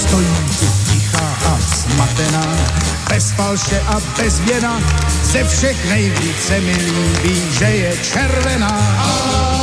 Stojí tu tichá a smatená, bez falše a bez věna, ze všech nejvíce mi líbí, že je červená. Zlíbila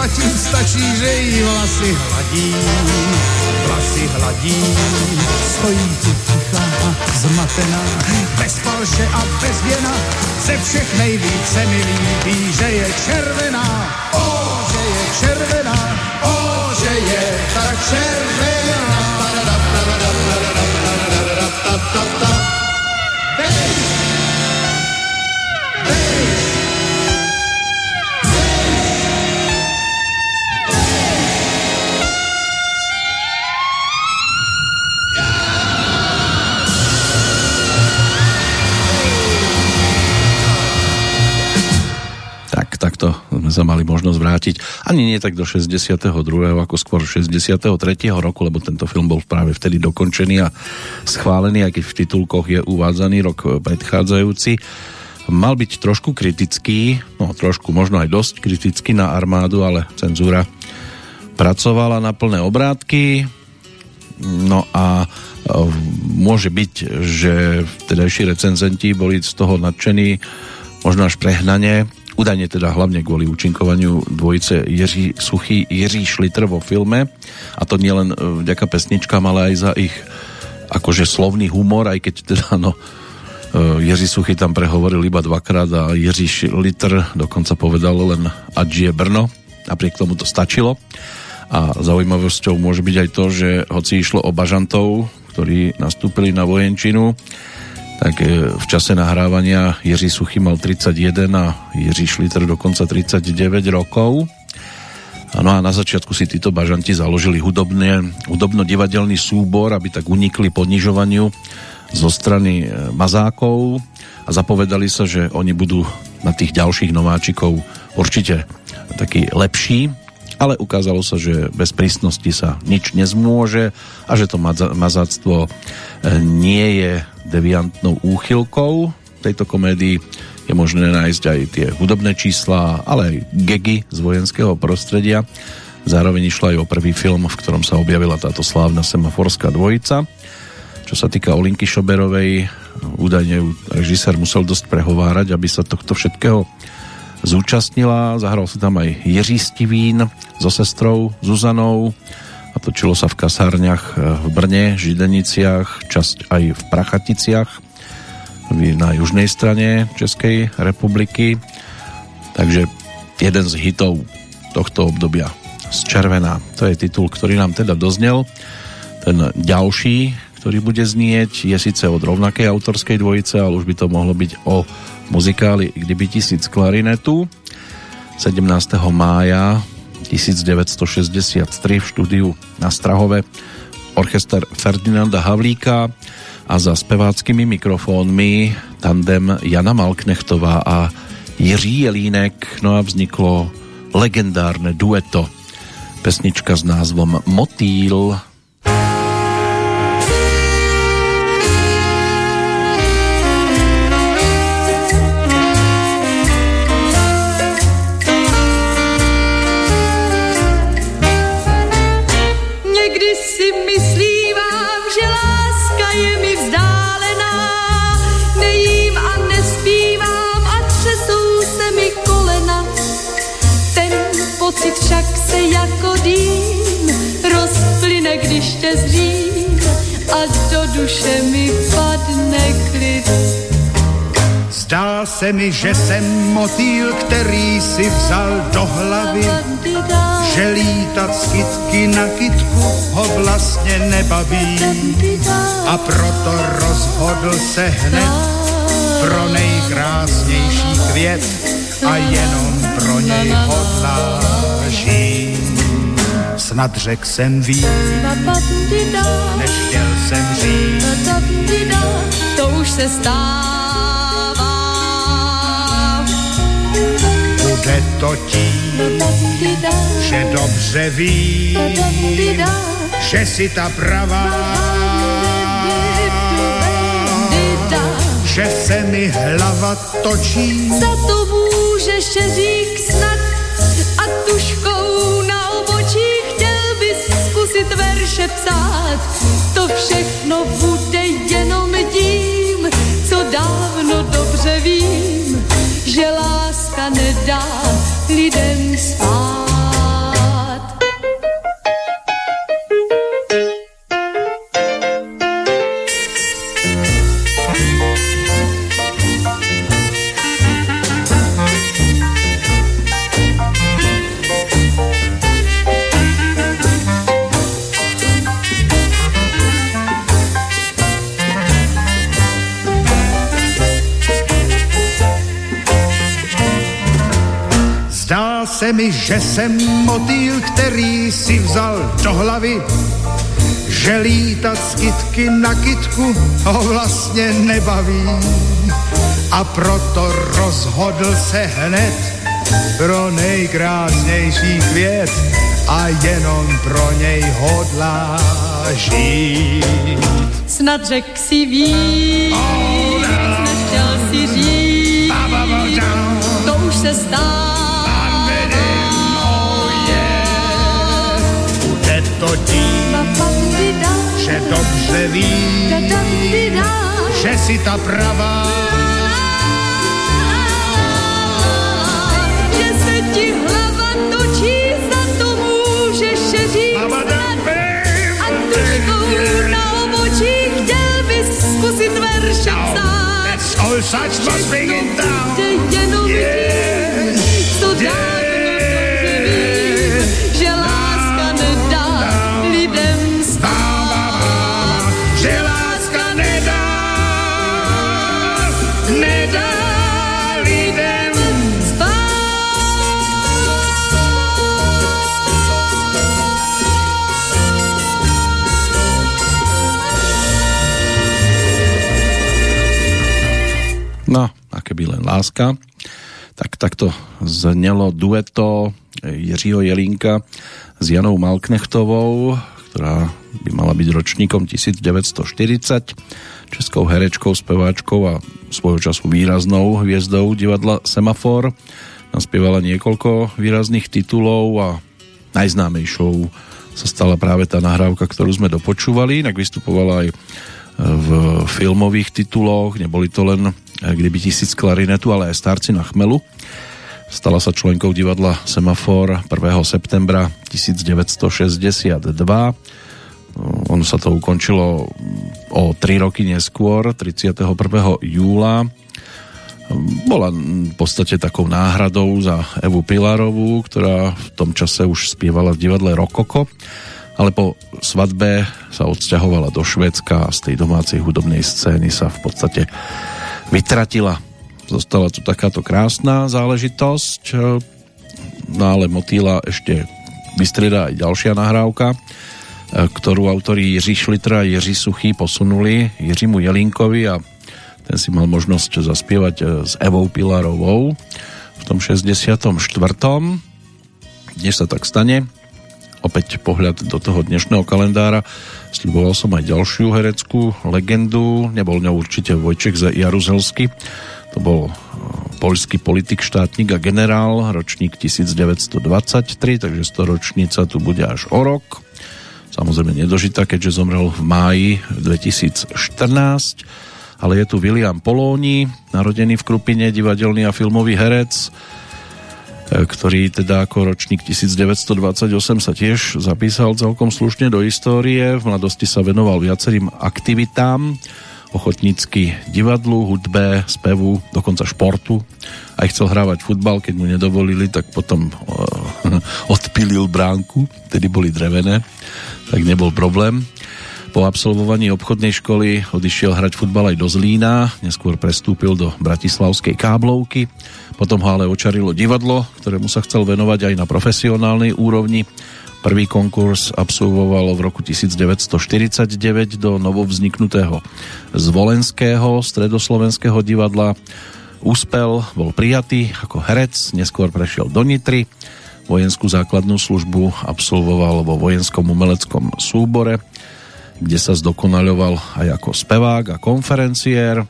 zatím stačí, že jí vlasy hladím, vlasy hladím. Stojí tu tichá a zmatená, bez falše a bez věna, ze všech nejvíce mi líbí, že je červená, o, že je červená, o, že je tak červená. Možnosť vrátiť. Ani nie tak do 62. ako skôr 63. roku, lebo tento film bol práve vtedy dokončený a schválený, aj keď v titulkoch je uvádzaný rok predchádzajúci. Mal byť trošku kritický, no trošku, možno aj dosť kritický na armádu, ale cenzúra pracovala na plné obrátky. No a e, môže byť, že vtedajší recenzenti boli z toho nadšení možno až prehnane, údajne teda hlavne kvôli účinkovaniu dvojice Jiří Suchý, Jiří Šlitr vo filme. A to nielen vďaka pesničkám, ale aj za ich akože slovný humor, aj keď teda no Jiří Suchý tam prehovoril iba dvakrát a Jiří Šlitr dokonca povedal len Adžie Brno, napriek tomu to stačilo. A zaujímavosťou môže byť aj to, že hoci išlo o bažantov, ktorí nastúpili na vojenčinu, tak v čase nahrávania Jiří Suchý mal 31 a Jiří Šliter dokonca 39 rokov. No a na začiatku si títo bažanti založili hudobne, hudobno-divadelný súbor, aby tak unikli ponižovaniu zo strany mazákov a zapovedali sa, že oni budú na tých ďalších nováčikov určite taký lepší, ale ukázalo sa, že bez prísnosti sa nič nezmôže a že to mazáctvo nie je deviantnou úchylkou tejto komédii je možné nájsť aj tie hudobné čísla, ale aj gegy z vojenského prostredia. Zároveň išlo aj o prvý film, v ktorom sa objavila táto slávna semaforská dvojica. Čo sa týka Olinky Šoberovej, údajne režisér musel dosť prehovárať, aby sa tohto všetkého zúčastnila. Zahral sa tam aj Jiří Stivín so sestrou Zuzanou a točilo sa v kasárniach v Brne, Žideniciach, časť aj v Prachaticiach na južnej strane Českej republiky. Takže jeden z hitov tohto obdobia z Červená. To je titul, ktorý nám teda doznel. Ten ďalší, ktorý bude znieť, je síce od rovnakej autorskej dvojice, ale už by to mohlo byť o muzikáli Kdyby tisíc klarinetu 17. mája 1963 v štúdiu na Strahove orchester Ferdinanda Havlíka a za speváckými mikrofónmi tandem Jana Malknechtová a Jiří Jelínek. No a vzniklo legendárne dueto. Pesnička s názvom Motýl. však Zdá se mi, že jsem motýl, který si vzal do hlavy, že lítat z kytky na kytku ho vlastně nebaví. A proto rozhodl se hned pro nejkrásnější květ a jenom pro něj hodlá. Snad řek jsem víc, než chtěl jsem říct. To už se stává. Bude to tím, že dobře ví, že si ta pravá, že se mi hlava točí. Za to může šeřík snad a tuškou na obočí chtěl bys zkusit verše psát. To všechno bude jenom tím, co dávno dobře vím, že láska nedá lidem spát. Se mi, že jsem motýl, který si vzal do hlavy, že lítat z kytky na kytku ho vlastně nebaví. A proto rozhodl se hned pro nejkrásnější květ a jenom pro něj hodlá žít. Snad řek si víc, než chtěl si říct, to už se stává. To tím, že dobře ví, že si ta pravá Že se ti hlava točí, za to můžeš snad. A tuškou na obočí chtěl bys zkusit verše psát. All such must bring it down. Jde jenom tím, co dávno dobře láska. Tak takto znelo dueto Jiřího Jelínka s Janou Malknechtovou, ktorá by mala byť ročníkom 1940, českou herečkou, speváčkou a svojho času výraznou hviezdou divadla Semafor. Naspievala niekoľko výrazných titulov a najznámejšou sa stala práve tá nahrávka, ktorú sme dopočúvali, inak vystupovala aj v filmových tituloch, neboli to len kdyby tisíc klarinetu, ale aj starci na chmelu. Stala sa členkou divadla Semafor 1. septembra 1962. Ono sa to ukončilo o 3 roky neskôr, 31. júla. Bola v podstate takou náhradou za Evu Pilarovú, ktorá v tom čase už spievala v divadle Rokoko ale po svadbe sa odsťahovala do Švédska a z tej domácej hudobnej scény sa v podstate vytratila. Zostala tu takáto krásna záležitosť, no ale motýla ešte vystrieda aj ďalšia nahrávka, ktorú autori Jiří Šlitra a Jiří Suchý posunuli Jiřímu Jelínkovi a ten si mal možnosť zaspievať s Evou Pilarovou v tom 64. Dnes sa tak stane, opäť pohľad do toho dnešného kalendára. Sľuboval som aj ďalšiu hereckú legendu, nebol ňou určite Vojček Jaruzelsky, to bol poľský politik, štátnik a generál, ročník 1923, takže storočnica tu bude až o rok. Samozrejme nedožitá, keďže zomrel v máji 2014 ale je tu William Polóni, narodený v Krupine, divadelný a filmový herec, ktorý teda ako ročník 1928 sa tiež zapísal celkom slušne do histórie. V mladosti sa venoval viacerým aktivitám, ochotnícky divadlu, hudbe, spevu, dokonca športu. Aj chcel hrávať futbal, keď mu nedovolili, tak potom uh, odpilil bránku, tedy boli drevené, tak nebol problém. Po absolvovaní obchodnej školy odišiel hrať futbal aj do Zlína, neskôr prestúpil do Bratislavskej káblovky, potom ho ale očarilo divadlo, ktorému sa chcel venovať aj na profesionálnej úrovni. Prvý konkurs absolvoval v roku 1949 do novovzniknutého Zvolenského stredoslovenského divadla. Úspel, bol prijatý ako herec, neskôr prešiel do Nitry, vojenskú základnú službu absolvoval vo vojenskom umeleckom súbore kde sa zdokonaľoval aj ako spevák a konferenciér.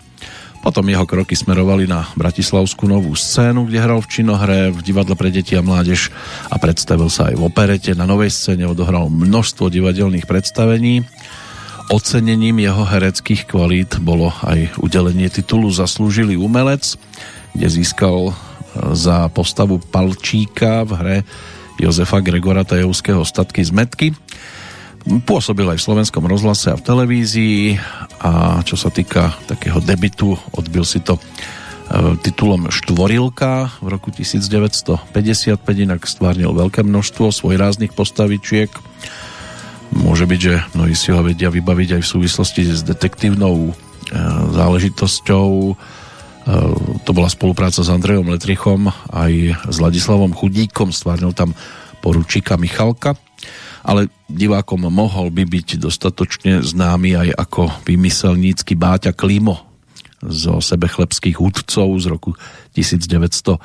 Potom jeho kroky smerovali na Bratislavskú novú scénu, kde hral v činohre, v divadle pre deti a mládež a predstavil sa aj v operete. Na novej scéne odohral množstvo divadelných predstavení. Ocenením jeho hereckých kvalít bolo aj udelenie titulu Zaslúžilý umelec, kde získal e, za postavu Palčíka v hre Jozefa Gregora Tajovského statky z Metky Pôsobil aj v slovenskom rozhlase a v televízii a čo sa týka takého debitu, odbil si to e, titulom Štvorilka v roku 1955, inak stvárnil veľké množstvo svojráznych postavičiek. Môže byť, že mnohí si ho vedia vybaviť aj v súvislosti s detektívnou e, záležitosťou. E, to bola spolupráca s Andrejom Letrichom aj s Ladislavom Chudíkom, stvárnil tam poručíka Michalka ale divákom mohol by byť dostatočne známy aj ako vymyselnícky Báťa Klimo zo sebechlebských hudcov z roku 1975.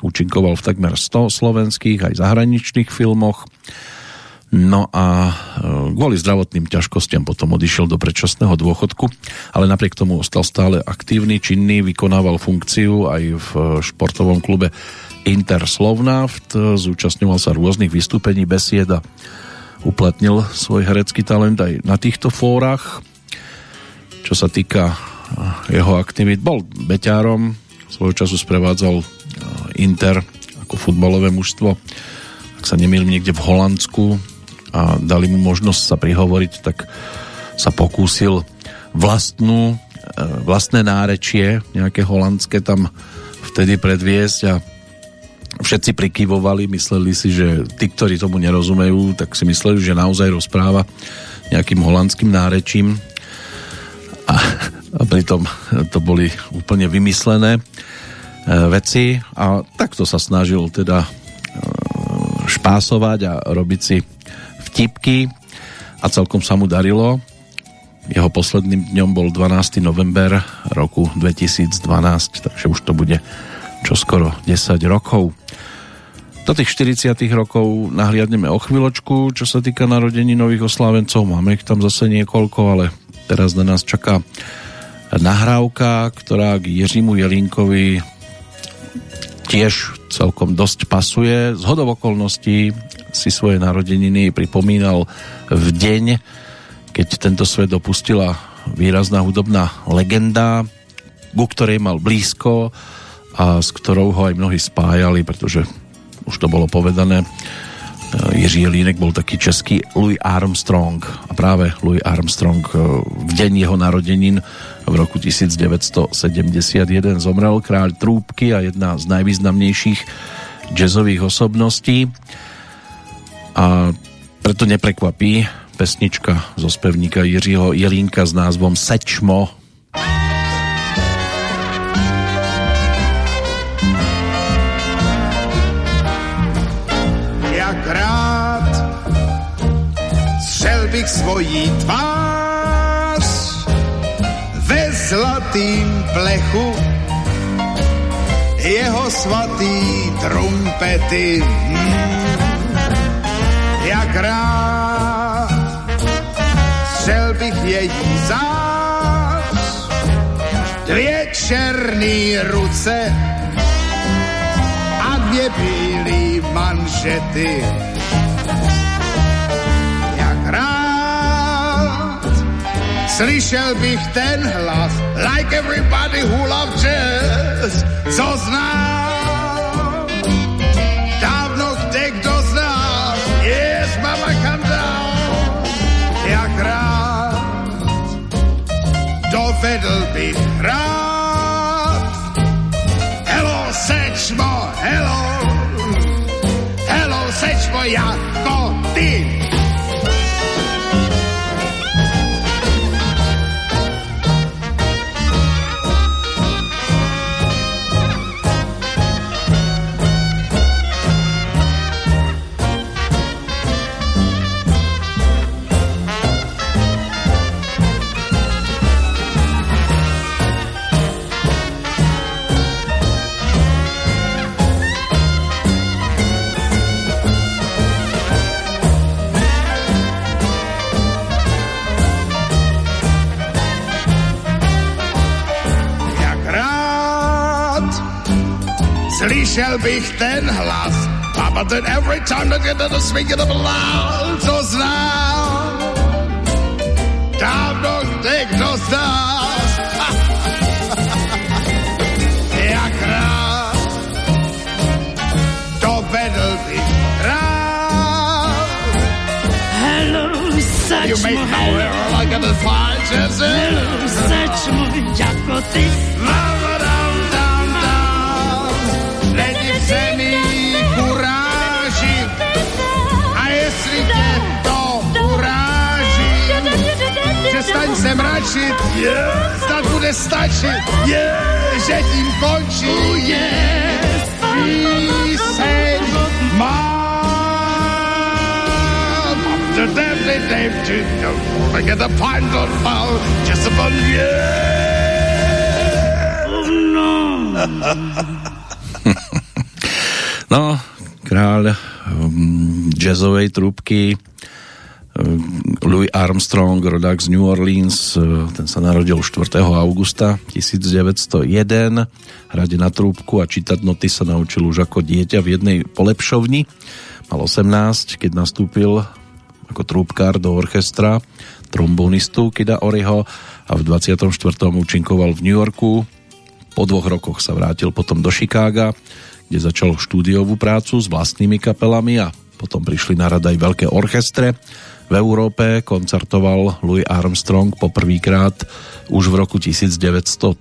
Účinkoval v takmer 100 slovenských aj zahraničných filmoch. No a e, kvôli zdravotným ťažkostiam potom odišiel do predčasného dôchodku, ale napriek tomu ostal stále aktívny, činný, vykonával funkciu aj v športovom klube Inter Slovnaft, zúčastňoval sa rôznych vystúpení, besieda, uplatnil svoj herecký talent aj na týchto fórach. Čo sa týka eh, jeho aktivít, bol beťárom, svojho času sprevádzal eh, Inter ako futbalové mužstvo, ak sa nemýlim niekde v Holandsku a dali mu možnosť sa prihovoriť, tak sa pokúsil vlastnú, eh, vlastné nárečie, nejaké holandské tam vtedy predviesť a všetci prikyvovali, mysleli si, že tí, ktorí tomu nerozumejú, tak si mysleli, že naozaj rozpráva nejakým holandským nárečím a, a pritom to boli úplne vymyslené e, veci a takto sa snažil teda e, špásovať a robiť si vtipky a celkom sa mu darilo. Jeho posledným dňom bol 12. november roku 2012, takže už to bude čoskoro 10 rokov. Do tých 40 rokov nahliadneme o chvíľočku, čo sa týka narodení nových oslávencov. Máme ich tam zase niekoľko, ale teraz na nás čaká nahrávka, ktorá k Jiřímu Jelínkovi tiež celkom dosť pasuje. Z hodov okolností si svoje narodeniny pripomínal v deň, keď tento svet opustila výrazná hudobná legenda, ku ktorej mal blízko a s ktorou ho aj mnohí spájali, pretože už to bolo povedané, e, Jiří Jelínek bol taký český Louis Armstrong a práve Louis Armstrong e, v deň jeho narodenín v roku 1971 zomrel kráľ trúbky a jedna z najvýznamnejších jazzových osobností. A preto neprekvapí pesnička zo spevníka Jiřího Jelínka s názvom Sečmo bych svojí tvář ve zlatým plechu. Jeho svatý trumpety. Jak rád střel bych její zář, dvě černý ruce a dvě bílé manžety Three be ten last, like everybody who loves jazz. So now, dávno kde kdo z nás, yes, mama, come down. Jak rád dovedl bych rád. Hello, sečno, hello, hello, sečno, jako ty. Slyšel bych ten hlas. Papa ten every time that get to the swing of the loud, to znám. Dávno někdo z nás. Jak rád dovedl bych rád. Hello, seč You make mu, no hello, error like a fine chance. hello, seč mu, jako mračit, yeah. snad bude stačit, yeah. že tím končí. Píseň mám. Deadly name to don't get the pine on foul, just upon yeah. No, kráľ um, jazzovej trúbky Louis Armstrong, rodák z New Orleans, uh, ten sa narodil 4. augusta 1901. Hrať na trúbku a čítať noty sa naučil už ako dieťa v jednej polepšovni. Mal 18, keď nastúpil ako trúbkár do orchestra trombonistu Kida Oriho a v 24. účinkoval v New Yorku. Po dvoch rokoch sa vrátil potom do Chicaga, kde začal štúdiovú prácu s vlastnými kapelami a potom prišli na rad aj veľké orchestre. V Európe koncertoval Louis Armstrong poprvýkrát už v roku 1932.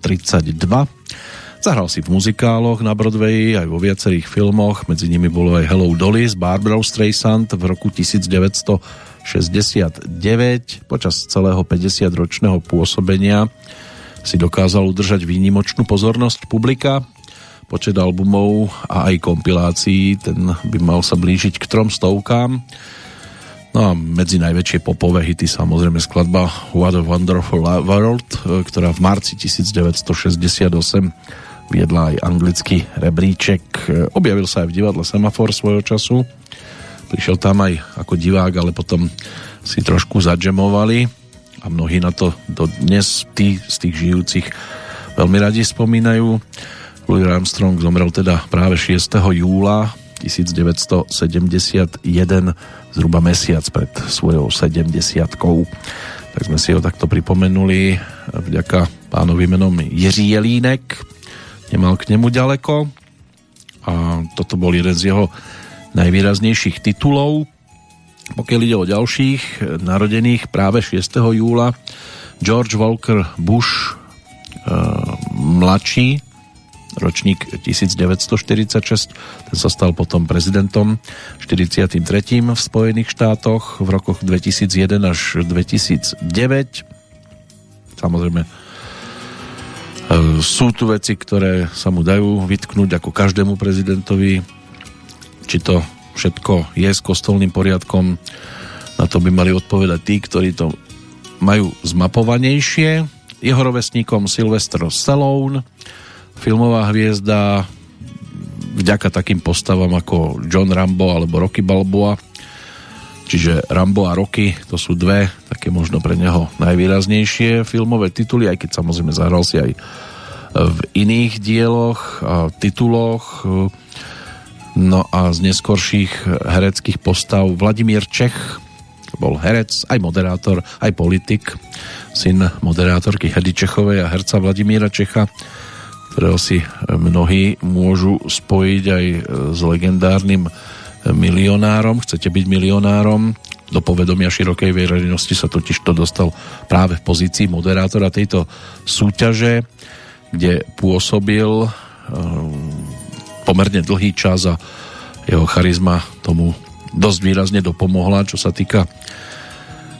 Zahral si v muzikáloch na Broadway aj vo viacerých filmoch, medzi nimi bolo aj Hello Dolly s Barbara Streisand v roku 1969. Počas celého 50-ročného pôsobenia si dokázal udržať výnimočnú pozornosť publika. Počet albumov a aj kompilácií, ten by mal sa blížiť k trom stovkám. No a medzi najväčšie popové hity samozrejme skladba What a Wonderful World, ktorá v marci 1968 viedla aj anglický rebríček. Objavil sa aj v divadle Semafor svojho času. Prišiel tam aj ako divák, ale potom si trošku zadžemovali a mnohí na to dodnes tí z tých žijúcich veľmi radi spomínajú. Louis Armstrong zomrel teda práve 6. júla 1971 zhruba mesiac pred svojou 70 tak sme si ho takto pripomenuli vďaka pánovi menom Jiří Jelínek nemal k nemu ďaleko a toto bol jeden z jeho najvýraznejších titulov. Pokiaľ ide o ďalších narodených práve 6. júla George Walker Bush e, mladší ročník 1946 ten sa stal potom prezidentom 43. v Spojených štátoch v rokoch 2001 až 2009 samozrejme E, sú tu veci, ktoré sa mu dajú vytknúť ako každému prezidentovi. Či to všetko je s kostolným poriadkom, na to by mali odpovedať tí, ktorí to majú zmapovanejšie. Jeho rovesníkom Sylvester Stallone, filmová hviezda vďaka takým postavám ako John Rambo alebo Rocky Balboa. Čiže Rambo a Rocky to sú dve také možno pre neho najvýraznejšie filmové tituly, aj keď samozrejme zahral si aj v iných dieloch a tituloch. No a z neskorších hereckých postav Vladimír Čech bol herec, aj moderátor, aj politik, syn moderátorky Hedy Čechovej a herca Vladimíra Čecha, ktorého si mnohí môžu spojiť aj s legendárnym milionárom. Chcete byť milionárom? do povedomia širokej verejnosti sa totiž to dostal práve v pozícii moderátora tejto súťaže, kde pôsobil pomerne dlhý čas a jeho charizma tomu dosť výrazne dopomohla, čo sa týka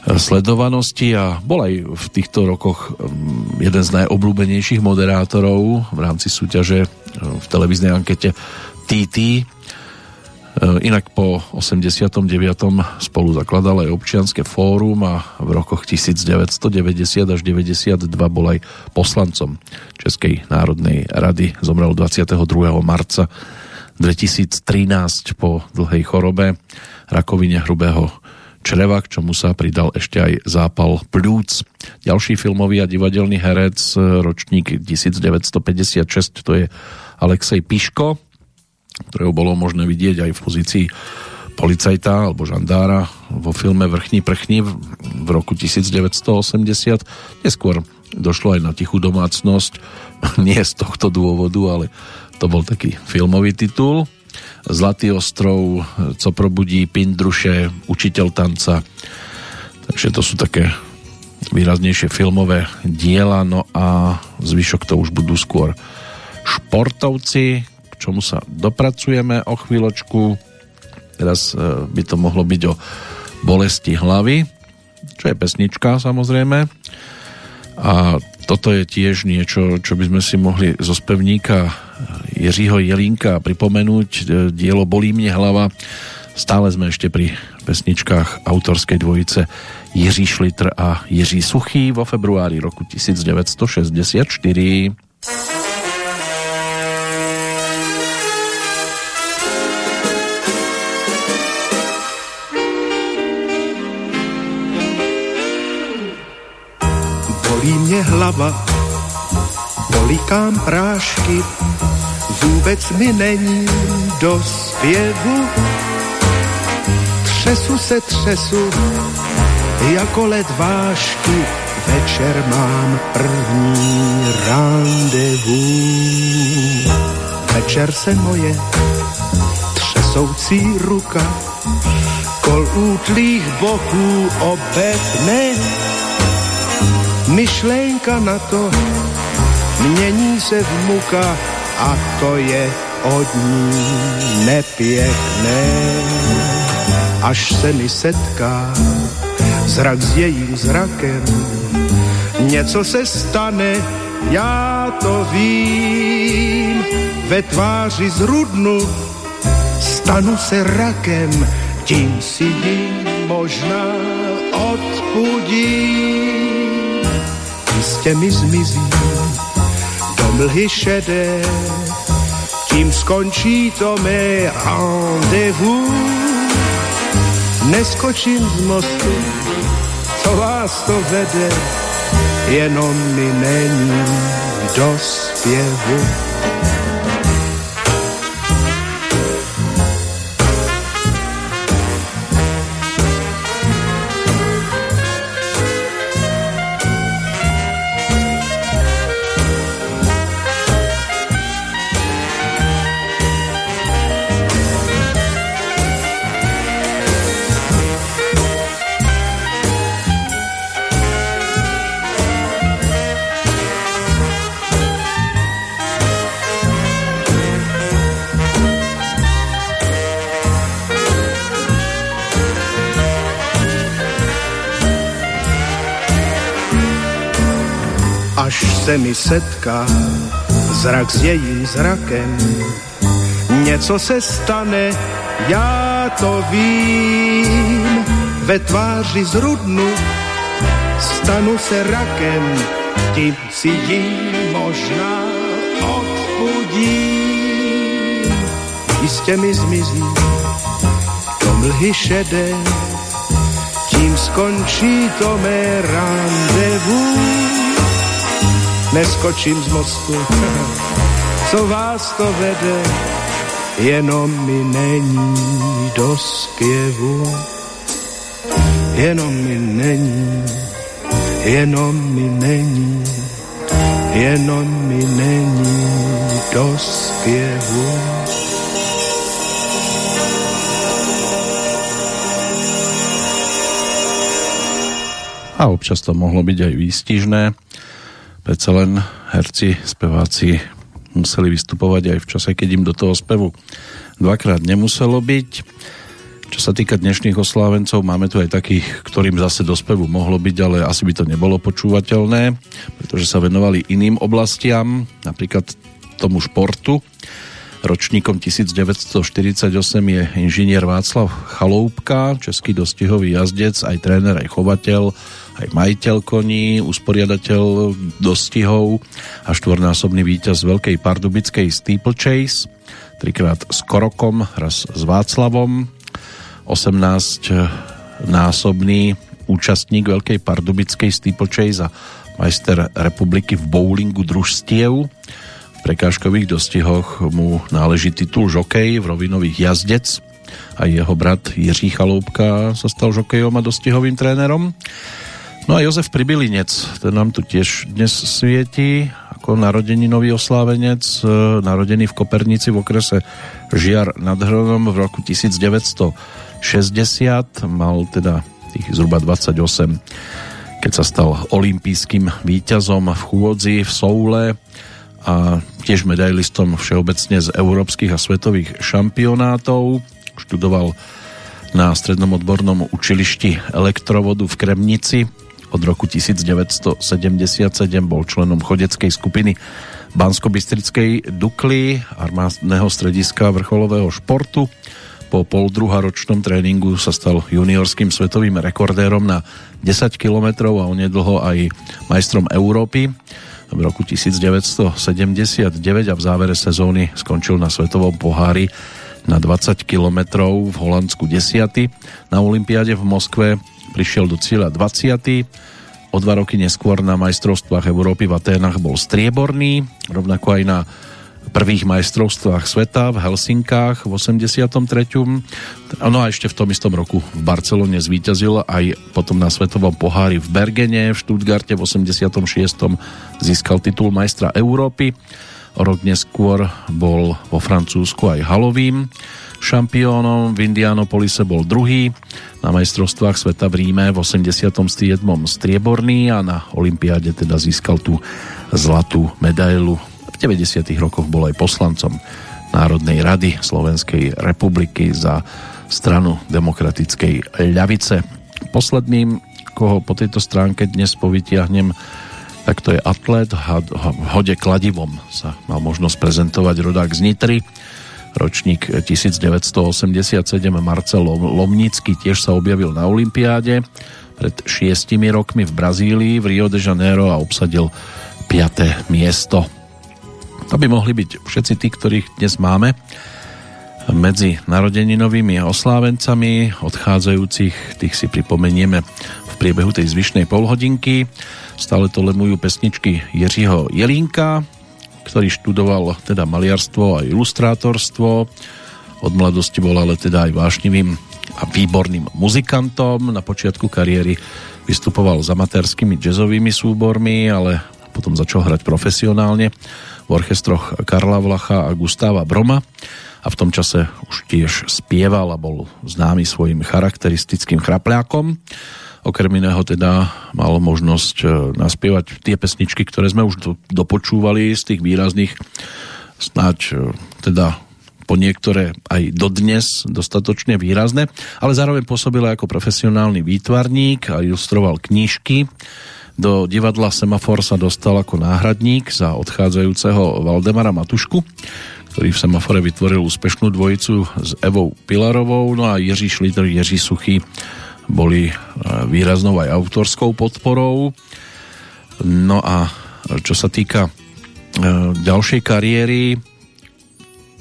sledovanosti a bol aj v týchto rokoch mm, jeden z najobľúbenejších moderátorov v rámci súťaže e, v televíznej ankete TT. E, inak po 89. spolu zakladal aj občianske fórum a v rokoch 1990 až 92 bol aj poslancom Českej národnej rady. Zomrel 22. marca 2013 po dlhej chorobe rakovine hrubého čreva, k čomu sa pridal ešte aj zápal plúc. Ďalší filmový a divadelný herec, ročník 1956, to je Alexej Piško, ktorého bolo možné vidieť aj v pozícii policajta alebo žandára vo filme Vrchní prchní v roku 1980. Neskôr došlo aj na tichú domácnosť, nie z tohto dôvodu, ale to bol taký filmový titul. Zlatý ostrov, Co probudí, Pindruše, Učiteľ tanca. Takže to sú také výraznejšie filmové diela, no a zvyšok to už budú skôr športovci, k čomu sa dopracujeme o chvíľočku. Teraz e, by to mohlo byť o bolesti hlavy, čo je pesnička samozrejme. A toto je tiež niečo, čo by sme si mohli zo spevníka Jiřího Jelínka pripomenúť e, dielo Bolí mne hlava. Stále sme ešte pri pesničkách autorskej dvojice Jiří Šlitr a Jiří Suchý vo februári roku 1964. Hlava, polikám prášky, vůbec mi není do zpěvu. Třesu se třesu, jako led vášky, večer mám první randevu. Večer se moje třesoucí ruka kol útlých boků obetne. Myšlenka na to mění se v muka a to je od ní nepěkné. Až se mi setká zrak s jejím zrakem, něco se stane, já to vím. Ve tváři zrudnu, stanu se rakem, tím si ji možná odpudím. Jistě mi zmizí mlhy šedé, tím skončí to mé rendezvous. Neskočím z mostu, co vás to vede, jenom mi není do zpěvu. Se mi setká zrak s jejím zrakem. Něco se stane, já to vím, ve tváři zrudnu, stanu se rakem, tím si ji možná odpudím. Jistě mi zmizí to mlhy šedé, tím skončí to mé rendezvous neskočím z mostu. Co vás to vede, jenom mi není do zpěvu. Jenom mi není, jenom mi není, jenom mi není do zpěvu. a občas to mohlo byť aj výstižné. Predsa len herci, speváci museli vystupovať aj v čase, keď im do toho spevu dvakrát nemuselo byť. Čo sa týka dnešných oslávencov, máme tu aj takých, ktorým zase do spevu mohlo byť, ale asi by to nebolo počúvateľné, pretože sa venovali iným oblastiam, napríklad tomu športu. Ročníkom 1948 je inžinier Václav Chaloupka, český dostihový jazdec, aj tréner, aj chovateľ, aj majiteľ koní, usporiadateľ dostihov a štvornásobný víťaz Veľkej pardubickej Steeplechase, trikrát s Korokom, raz s Václavom, 18-násobný účastník Veľkej pardubickej steeplechase a majster republiky v bowlingu družstiev. V prekážkových dostihoch mu náleží titul žokej v rovinových jazdec a jeho brat Jiří Chaloupka sa stal žokejom a dostihovým trénerom. No a Jozef Pribylinec, ten nám tu tiež dnes svieti ako narodeninový oslávenec, e, narodený v Kopernici v okrese Žiar nad Hronom v roku 1900 60, mal teda tých zhruba 28, keď sa stal olympijským víťazom v chôdzi v Soule a tiež medailistom všeobecne z európskych a svetových šampionátov. Študoval na strednom odbornom učilišti elektrovodu v Kremnici. Od roku 1977 bol členom chodeckej skupiny Bansko-Bystrickej Dukly, armádneho strediska vrcholového športu po poldruharočnom tréningu sa stal juniorským svetovým rekordérom na 10 km a onedlho aj majstrom Európy v roku 1979 a v závere sezóny skončil na svetovom pohári na 20 km v Holandsku 10. Na Olympiáde v Moskve prišiel do cieľa 20. O dva roky neskôr na majstrovstvách Európy v Aténach bol strieborný, rovnako aj na prvých majstrovstvách sveta v Helsinkách v 83. No a ešte v tom istom roku v Barcelone zvíťazil aj potom na svetovom pohári v Bergene, v Stuttgarte v 86. získal titul majstra Európy. O rok neskôr bol vo Francúzsku aj halovým šampiónom, v Indianapolise bol druhý, na majstrovstvách sveta v Ríme v 87. strieborný a na Olympiáde teda získal tú zlatú medailu 90. rokoch bol aj poslancom Národnej rady Slovenskej republiky za stranu demokratickej ľavice. Posledným, koho po tejto stránke dnes povytiahnem, tak to je atlet. V hode kladivom sa mal možnosť prezentovať rodák z Nitry. Ročník 1987 Marcel Lomnický tiež sa objavil na Olympiáde pred šiestimi rokmi v Brazílii v Rio de Janeiro a obsadil 5. miesto. To by mohli byť všetci tí, ktorých dnes máme medzi narodeninovými oslávencami odchádzajúcich, tých si pripomenieme v priebehu tej zvyšnej polhodinky. Stále to lemujú pesničky Jiřího Jelínka, ktorý študoval teda maliarstvo a ilustrátorstvo. Od mladosti bol ale teda aj vášnivým a výborným muzikantom. Na počiatku kariéry vystupoval s amatérskými jazzovými súbormi, ale potom začal hrať profesionálne v orchestroch Karla Vlacha a Gustáva Broma a v tom čase už tiež spieval a bol známy svojim charakteristickým chrapľákom. Okrem iného teda mal možnosť e, naspievať tie pesničky, ktoré sme už dopočúvali z tých výrazných snáď e, teda po niektoré aj dodnes dostatočne výrazné, ale zároveň pôsobil ako profesionálny výtvarník a ilustroval knížky do divadla Semafor sa dostal ako náhradník za odchádzajúceho Valdemara Matušku, ktorý v Semafore vytvoril úspešnú dvojicu s Evou Pilarovou, no a Jiří Šliter, Jiří Suchý boli e, výraznou aj autorskou podporou. No a čo sa týka e, ďalšej kariéry,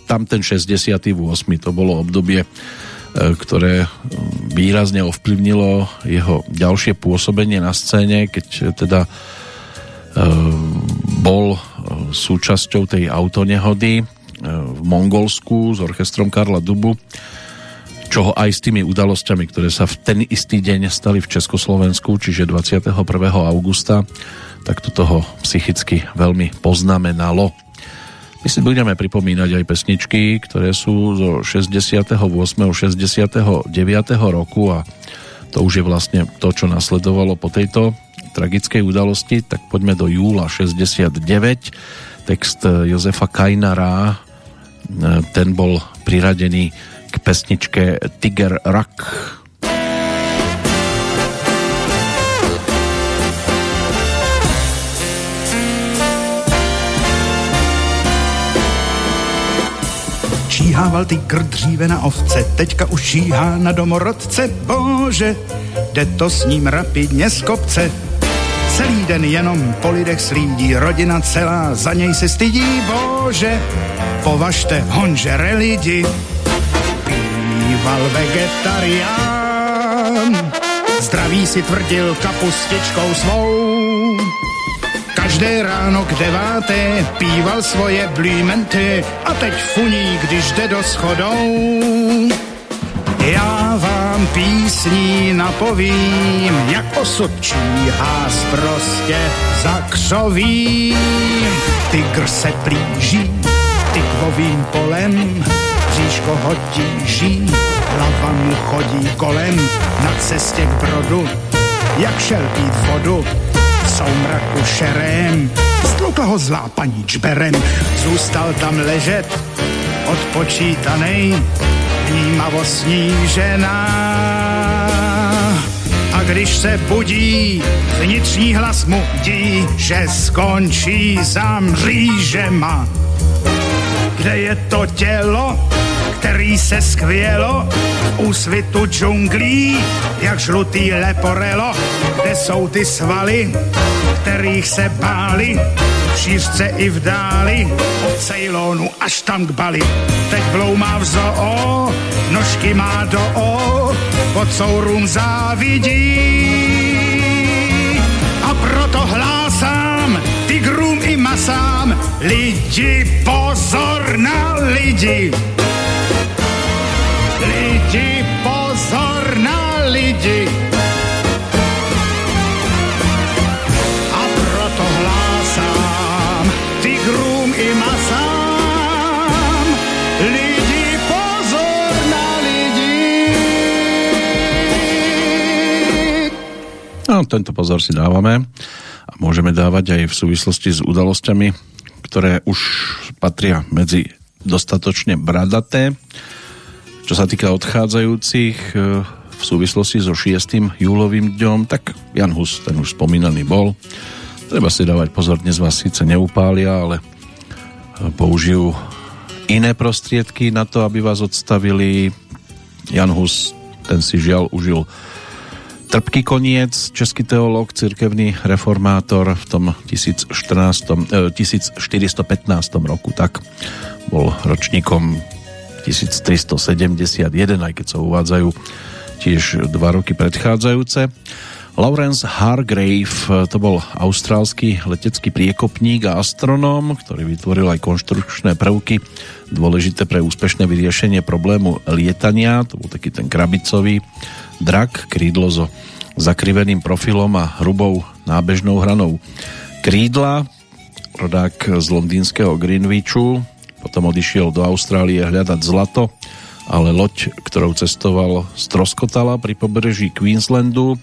tam ten 68. to bolo obdobie E, ktoré výrazne ovplyvnilo jeho ďalšie pôsobenie na scéne, keď teda bol súčasťou tej autonehody v Mongolsku s orchestrom Karla Dubu, čoho aj s tými udalosťami, ktoré sa v ten istý deň stali v Československu, čiže 21. augusta, tak to toho psychicky veľmi poznamenalo. My si budeme pripomínať aj pesničky, ktoré sú zo 68. 69. roku a To už je vlastne to, čo nasledovalo po tejto tragickej udalosti, tak poďme do júla 69. Text Jozefa Kajnara, e, ten bol priradený k pesničke Tiger Rock. Číhával tygr dříve na ovce, teďka už číhá na domorodce, bože, jde to s ním rapidně z kopce. Celý den jenom po lidech slídí, rodina celá za něj se stydí, bože, považte honžere lidi. Býval vegetarián, zdraví si tvrdil kapustičkou svou. Každé ráno k deváté píval svoje blímenty a teď funí, když jde do schodou. Já vám písní napovím, jak osud číhá prostě za křovím. Tygr se plíží tykvovým polem, bříško ho tíží, hlava mu chodí kolem na cestě k brodu, jak šel pít vodu, v soumraku šerém, stlukla ho zlá paní čberem, zůstal tam ležet, odpočítanej, vnímavo snížená. A když se budí, vnitřní hlas mu dí, že skončí za mřížema. Kde je to tělo, který se skvělo u svitu džunglí, jak žlutý leporelo, kde jsou ty svaly, kterých se báli, v šířce i v dáli, od Ceylonu až tam k Bali. Teď bloumá v zoo, nožky má do o, pod sourům závidí. A proto hlásám tigrům i masám, lidi pozor na lidi. Lidi pozor na lidi. A proto hlásám tigrům i masám, lidi pozor na lidi. No, tento pozor si dávame a môžeme dávať aj v súvislosti s udalosťami, ktoré už patria medzi dostatočne bradaté. Čo sa týka odchádzajúcich e, v súvislosti so 6. júlovým dňom, tak Jan Hus, ten už spomínaný bol. Treba si dávať pozor, dnes vás síce neupália, ale e, použijú iné prostriedky na to, aby vás odstavili. Jan Hus, ten si žiaľ užil trpký koniec, český teológ, cirkevný reformátor v tom 1014, 1415 roku, tak bol ročníkom 1371, aj keď sa uvádzajú tiež dva roky predchádzajúce. Lawrence Hargrave to bol austrálsky letecký priekopník a astronóm, ktorý vytvoril aj konštrukčné prvky dôležité pre úspešné vyriešenie problému lietania. To bol taký ten krabicový drak, krídlo so zakriveným profilom a hrubou nábežnou hranou krídla. Rodák z londýnskeho Greenwichu, potom odišiel do Austrálie hľadať zlato, ale loď, ktorou cestoval, stroskotala pri pobreží Queenslandu.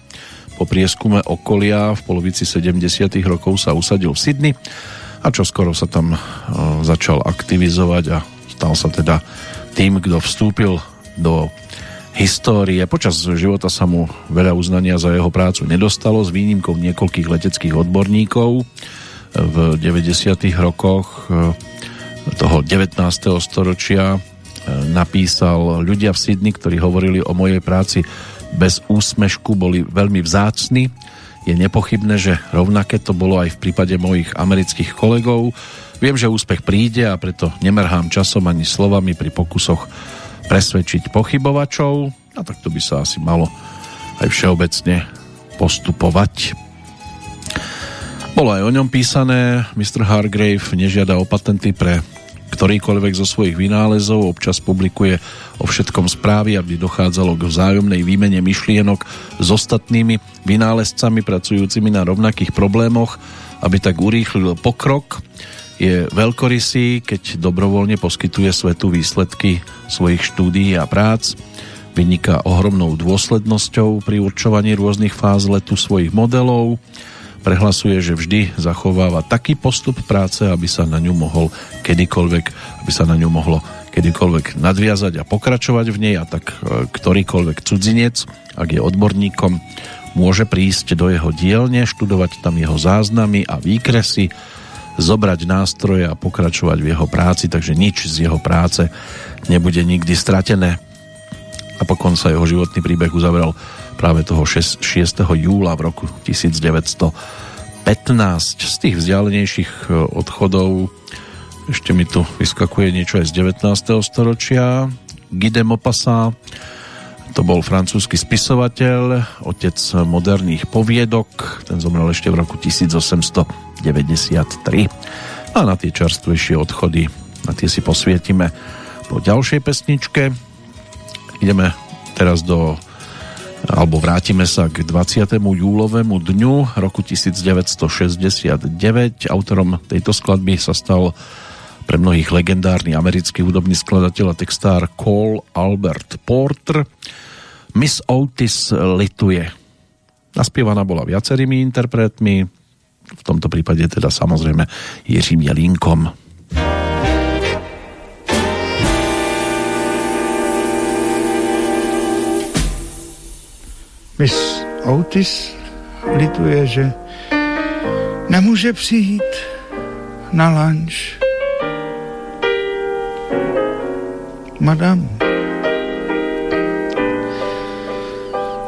Po prieskume okolia v polovici 70. rokov sa usadil v Sydney a čo skoro sa tam začal aktivizovať a stal sa teda tým, kto vstúpil do histórie. Počas života sa mu veľa uznania za jeho prácu nedostalo, s výnimkou niekoľkých leteckých odborníkov. V 90. rokoch e, toho 19. storočia e, napísal ľudia v Sydney, ktorí hovorili o mojej práci bez úsmešku, boli veľmi vzácni. Je nepochybné, že rovnaké to bolo aj v prípade mojich amerických kolegov. Viem, že úspech príde a preto nemerhám časom ani slovami pri pokusoch presvedčiť pochybovačov a tak to by sa asi malo aj všeobecne postupovať. Bolo aj o ňom písané, Mr. Hargrave nežiada o patenty pre ktorýkoľvek zo svojich vynálezov, občas publikuje o všetkom správy, aby dochádzalo k vzájomnej výmene myšlienok s ostatnými vynálezcami pracujúcimi na rovnakých problémoch, aby tak urýchlil pokrok je veľkorysý, keď dobrovoľne poskytuje svetu výsledky svojich štúdií a prác. vyniká ohromnou dôslednosťou pri určovaní rôznych fáz letu svojich modelov. Prehlasuje, že vždy zachováva taký postup práce, aby sa na ňu mohol kedykoľvek, aby sa na ňu mohlo kedykoľvek nadviazať a pokračovať v nej a tak e, ktorýkoľvek cudzinec, ak je odborníkom, môže prísť do jeho dielne, študovať tam jeho záznamy a výkresy, zobrať nástroje a pokračovať v jeho práci, takže nič z jeho práce nebude nikdy stratené. A pokon sa jeho životný príbeh uzavral práve toho 6. júla v roku 1915. Z tých vzdialenejších e, odchodov ešte mi tu vyskakuje niečo aj z 19. storočia. Guy de Maupassant, to bol francúzsky spisovateľ, otec moderných poviedok, ten zomrel ešte v roku 1893. A na tie čerstvejšie odchody, na tie si posvietime po ďalšej pesničke. Ideme teraz do alebo vrátime sa k 20. júlovému dňu roku 1969. Autorom tejto skladby sa stal pre mnohých legendárny americký hudobný skladateľ a textár Cole Albert Porter. Miss Otis lituje. Naspievaná bola viacerými interpretmi, v tomto prípade teda samozrejme Jiřím Jelínkom. Miss Otis lituje, že nemůže přijít na lunch madam.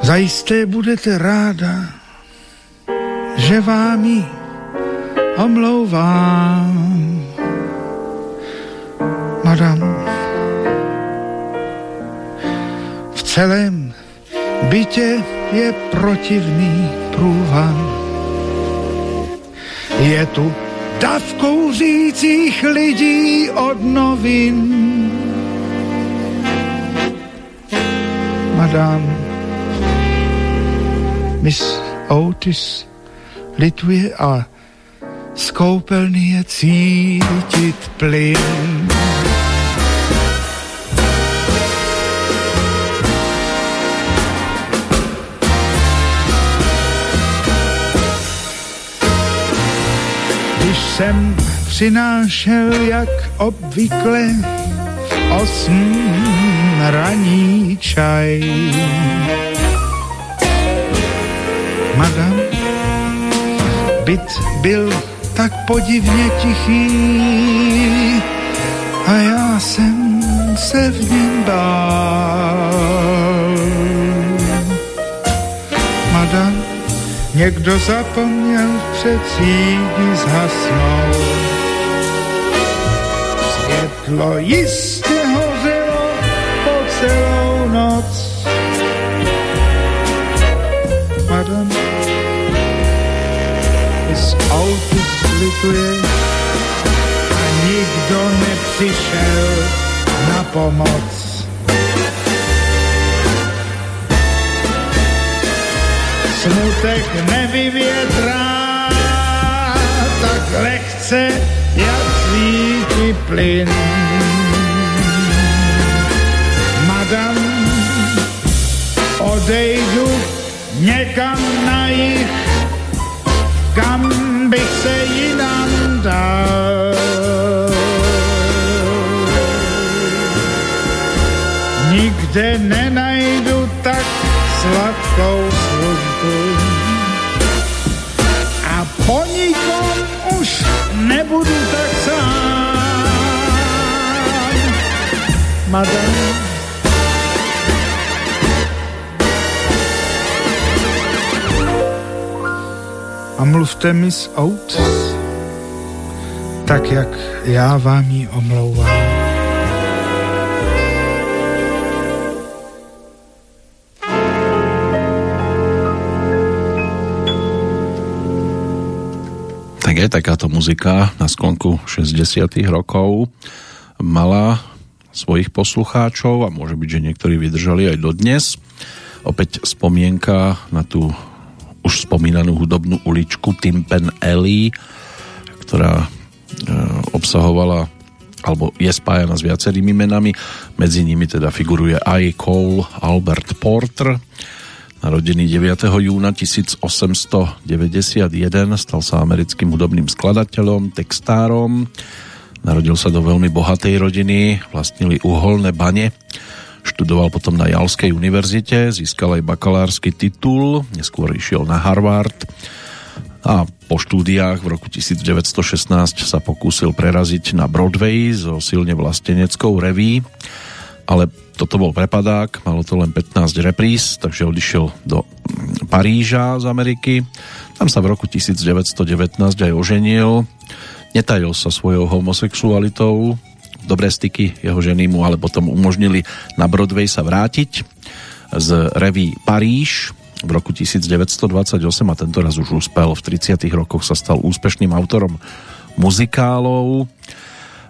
Zajisté budete ráda, že vám ji omlouvám. Madam, v celém bytě je protivný průvan. Je tu dav kouřících lidí od novin madám. Miss Otis lituje a z koupelny je cítit plyn. Jsem přinášel jak obvykle osm raní čaj. Madam, byt byl tak podivně tichý a já jsem se v něm bál. Někdo zapomněl před třídy zhasnout. Světlo jistě celou noc. Madam, z autu slituje a nikdo nepřišel na pomoc. Smutek nevyvětrá tak lehce, jak svítí plyn. odejdu někam na jich, kam bych se jinam dal. Nikde nenajdu tak sladkou službu a po nikom už nebudu tak sám. Madame, a mluvte mi z aut, tak jak já vám ji omlouvám. Je takáto muzika na sklonku 60 rokov mala svojich poslucháčov a môže byť, že niektorí vydržali aj dodnes. Opäť spomienka na tú už spomínanú hudobnú uličku Timpen Alley, ktorá e, obsahovala alebo je spájana s viacerými menami. Medzi nimi teda figuruje aj Cole Albert Porter, narodený 9. júna 1891, stal sa americkým hudobným skladateľom, textárom. Narodil sa do veľmi bohatej rodiny, vlastnili uholné bane. Študoval potom na Jalskej univerzite, získal aj bakalársky titul, neskôr išiel na Harvard a po štúdiách v roku 1916 sa pokúsil preraziť na Broadway so silne vlasteneckou reví, ale toto bol prepadák, malo to len 15 repríz, takže odišiel do mm, Paríža z Ameriky. Tam sa v roku 1919 aj oženil. Netajil sa svojou homosexualitou. Dobré styky jeho ženy mu ale potom umožnili na Broadway sa vrátiť z reví Paríž v roku 1928 a tento raz už uspel. V 30 rokoch sa stal úspešným autorom muzikálov.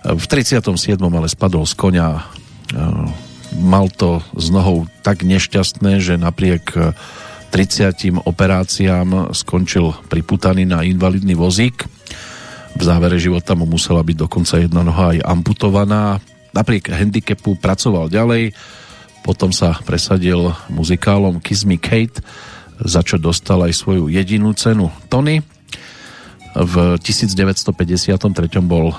V 37. ale spadol z konia mal to s nohou tak nešťastné, že napriek 30 operáciám skončil priputaný na invalidný vozík. V závere života mu musela byť dokonca jedna noha aj amputovaná. Napriek handicapu pracoval ďalej, potom sa presadil muzikálom Kiss Me Kate, za čo dostal aj svoju jedinú cenu Tony. V 1953 bol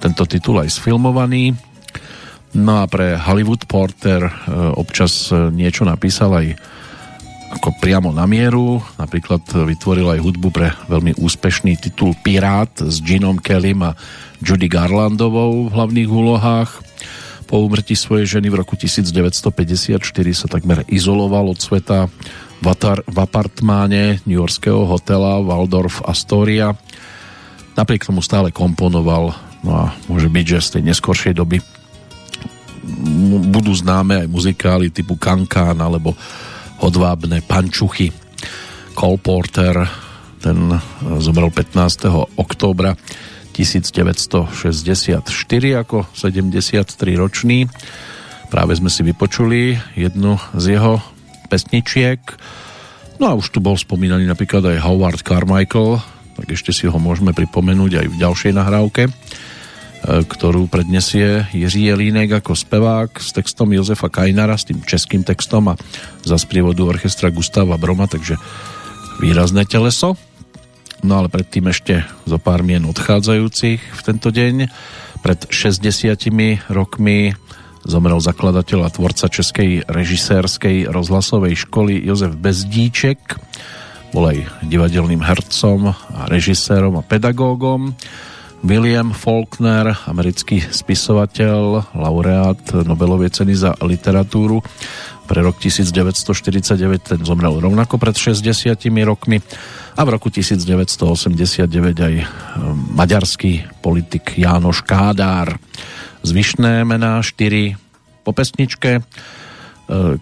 tento titul aj sfilmovaný No a pre Hollywood Porter e, občas e, niečo napísal aj ako priamo na mieru. Napríklad vytvoril aj hudbu pre veľmi úspešný titul Pirát s Ginom Kellym a Judy Garlandovou v hlavných úlohách. Po úmrtí svojej ženy v roku 1954 sa takmer izoloval od sveta v, v apartmáne New Yorkského hotela Waldorf Astoria. Napriek tomu stále komponoval, no a môže byť, že z tej neskoršej doby budú známe aj muzikály typu Kankán alebo Hodvábne pančuchy. Cole Porter, ten zomrel 15. októbra 1964 ako 73 ročný. Práve sme si vypočuli jednu z jeho pesničiek. No a už tu bol spomínaný napríklad aj Howard Carmichael, tak ešte si ho môžeme pripomenúť aj v ďalšej nahrávke E, ktorú prednesie Jiří Jelínek ako spevák s textom Jozefa Kajnara, s tým českým textom a za sprievodu orchestra Gustava Broma, takže výrazné teleso. No ale predtým ešte zo pár mien odchádzajúcich v tento deň. Pred 60 rokmi zomrel zakladateľ a tvorca Českej režisérskej rozhlasovej školy Jozef Bezdíček. Bol aj divadelným hercom a režisérom a pedagógom William Faulkner, americký spisovateľ, laureát Nobelovej ceny za literatúru pre rok 1949, ten zomrel rovnako pred 60 rokmi a v roku 1989 aj e, maďarský politik Jánoš Kádár. Zvyšné mená 4 po pesničke, e,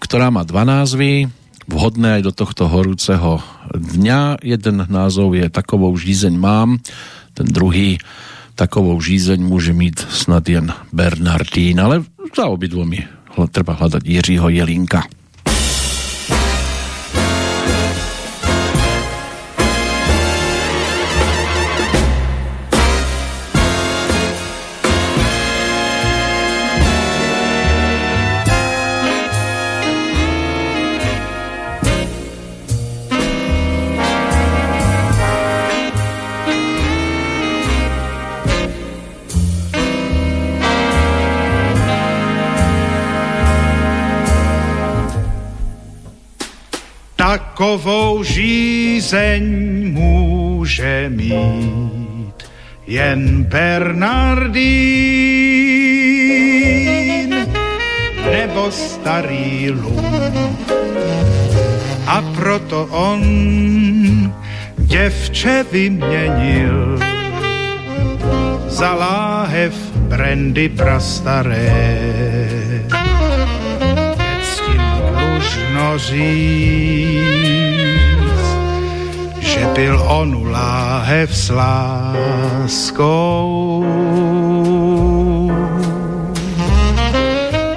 ktorá má dva názvy, vhodné aj do tohto horúceho dňa. Jeden názov je Takovou žízeň mám, ten druhý takovou žízeň môže mít snad jen Bernardín, ale za obidvomi treba hľadať Jiřího Jelinka. Takovou žízeň může mít jen Bernardín nebo starý lům. A proto on děvče vyměnil za láhev brandy prastaré říct, že byl on láhev s láskou.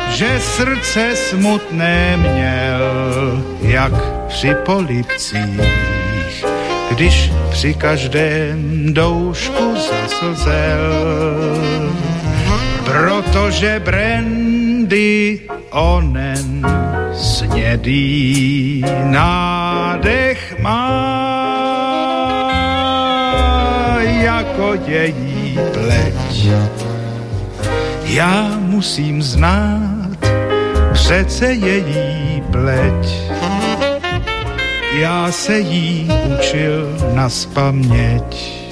Že srdce smutné měl, jak při polipcích, když při každém doušku zaslzel protože brandy onen snědý nádech má jako její pleť. Já musím znát přece její pleť. Já se jí učil na spaměť.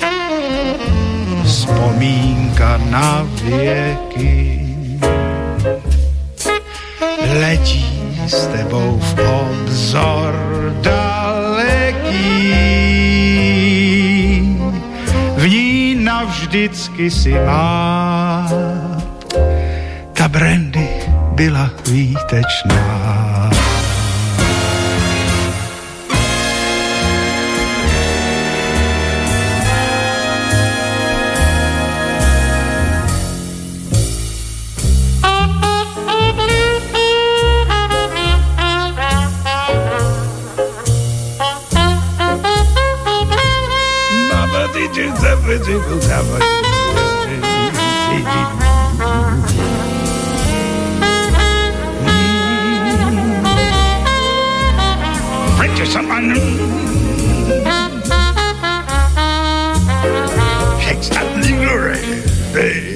Vzpomínka na věky letí s tebou v obzor daleký. V ní navždycky si má. Ta brandy byla výtečná. every jingle time I jingle. to someone. Shakes that lingering.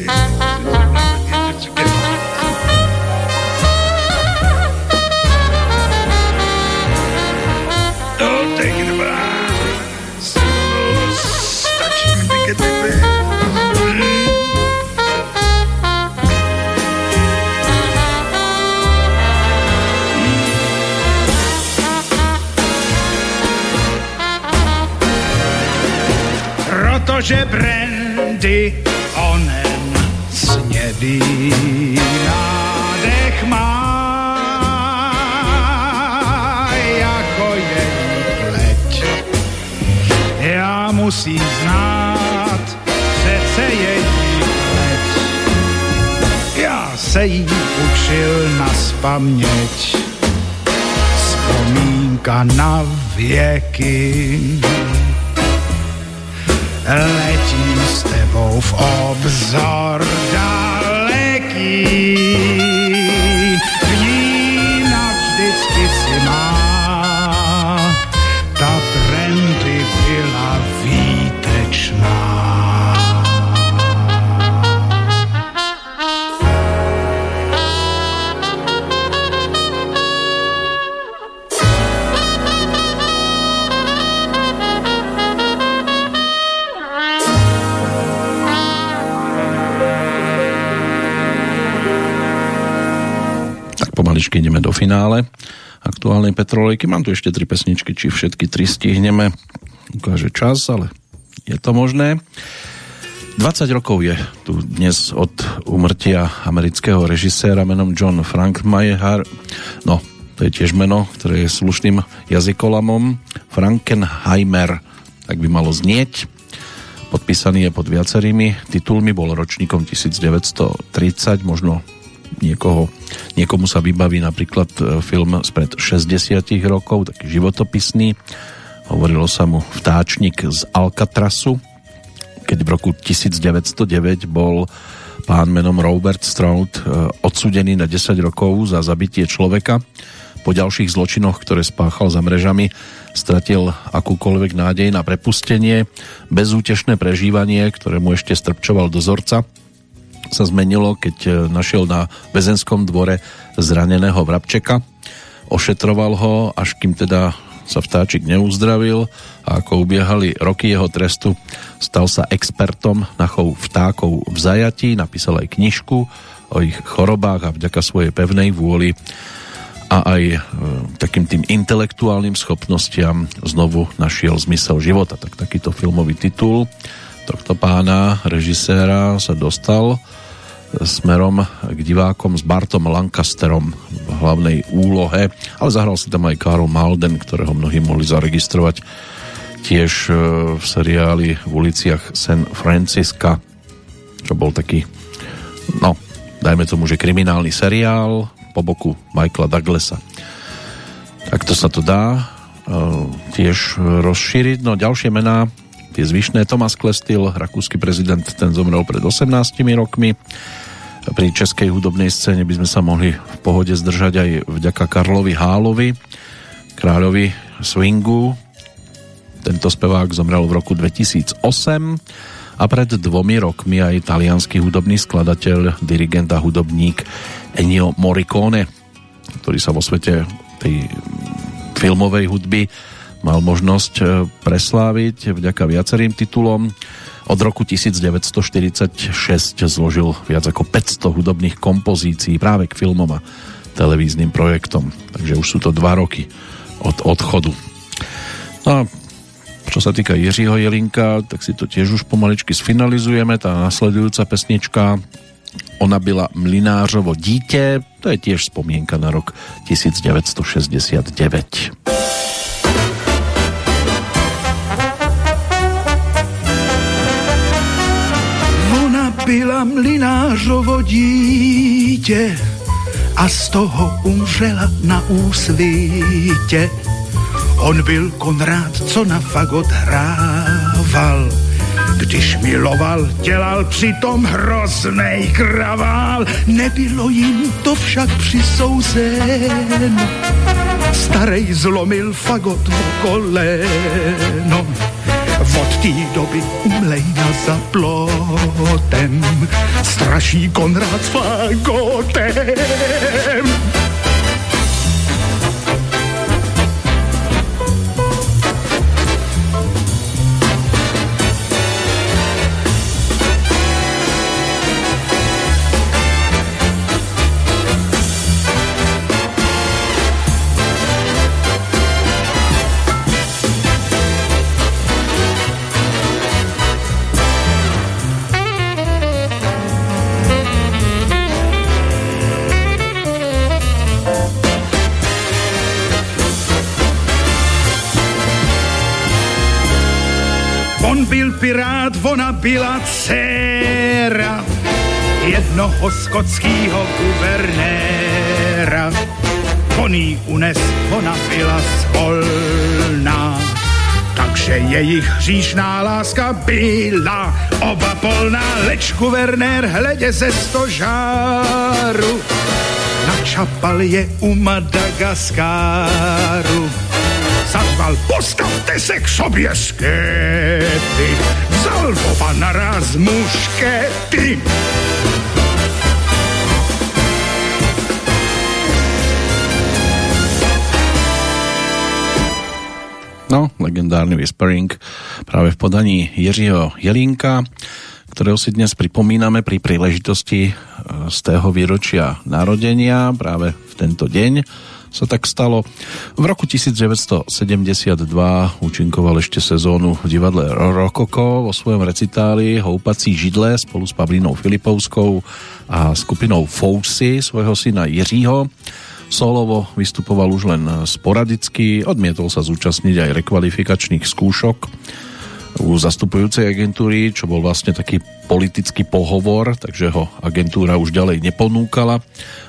Protože brandy onen snědý nádech má jako její pleť. Já musím znát přece její pleť. Já se jí učil na spaměť. Vzpomínka na věky letí s tebou v obzor daleký. Pomaličky ideme do finále aktuálnej Petrolejky. Mám tu ešte tri pesničky, či všetky tri stihneme. Ukáže čas, ale je to možné. 20 rokov je tu dnes od umrtia amerického režiséra menom John Frankmayer. No, to je tiež meno, ktoré je slušným jazykolamom. Frankenheimer, tak by malo znieť. Podpísaný je pod viacerými titulmi, bol ročníkom 1930, možno niekoho, niekomu sa vybaví napríklad e, film spred 60 rokov, taký životopisný. Hovorilo sa mu Vtáčnik z Alcatrasu, keď v roku 1909 bol pán menom Robert Stroud e, odsudený na 10 rokov za zabitie človeka. Po ďalších zločinoch, ktoré spáchal za mrežami, stratil akúkoľvek nádej na prepustenie. Bezútešné prežívanie, ktoré mu ešte strpčoval dozorca, sa zmenilo, keď e, našiel na väzenskom dvore zraneného vrabčeka. Ošetroval ho, až kým teda sa vtáčik neuzdravil a ako ubiehali roky jeho trestu, stal sa expertom na chov vtákov v zajatí, napísal aj knižku o ich chorobách a vďaka svojej pevnej vôli a aj e, takým tým intelektuálnym schopnostiam znovu našiel zmysel života. Tak takýto filmový titul tohto pána, režiséra, sa dostal smerom k divákom s Bartom Lancasterom v hlavnej úlohe, ale zahral si tam aj Karl Malden, ktorého mnohí mohli zaregistrovať tiež e, v seriáli v uliciach San Francisca, čo bol taký, no, dajme tomu, že kriminálny seriál po boku Michaela Douglasa. Tak to sa to dá e, tiež rozšíriť. No ďalšie mená, tie zvyšné, Thomas Klestil, rakúsky prezident, ten zomrel pred 18 rokmi. Pri českej hudobnej scéne by sme sa mohli v pohode zdržať aj vďaka Karlovi Hálovi, kráľovi swingu. Tento spevák zomrel v roku 2008 a pred dvomi rokmi aj italianský hudobný skladateľ, dirigent a hudobník Ennio Morricone, ktorý sa vo svete tej filmovej hudby mal možnosť e, presláviť vďaka viacerým titulom. Od roku 1946 zložil viac ako 500 hudobných kompozícií práve k filmom a televíznym projektom. Takže už sú to dva roky od odchodu. No a čo sa týka Jiřího Jelinka, tak si to tiež už pomaličky sfinalizujeme. Tá nasledujúca pesnička Ona byla Mlinářovo dítě, to je tiež spomienka na rok 1969. byla mlinářovo dítě a z toho umřela na úsvítě. On byl Konrád, co na fagot hrával. Když miloval, dělal přitom hroznej kravál. Nebylo jim to však přisouzeno. Starej zlomil fagot v koleno od té doby umlejna za plotem straší Konrad s fagotem. Ona byla dcera jednoho skotského guvernéra. On jí unes, ona byla svolná, takže jejich hříšná láska byla oba polná, leč guvernér hledě ze stožáru. Načapal je u Madagaskáru Zazval, postavte se k sobě skety, vzal Vova naraz muškety. No, legendárny Whispering práve v podaní Jiřího Jelínka, ktorého si dnes pripomíname pri príležitosti e, z tého výročia narodenia práve v tento deň sa tak stalo. V roku 1972 účinkoval ešte sezónu v divadle Rokoko vo svojom recitáli Houpací židle spolu s Pavlínou Filipovskou a skupinou Fousy svojho syna Jiřího. Solovo vystupoval už len sporadicky, odmietol sa zúčastniť aj rekvalifikačných skúšok u zastupujúcej agentúry, čo bol vlastne taký politický pohovor, takže ho agentúra už ďalej neponúkala.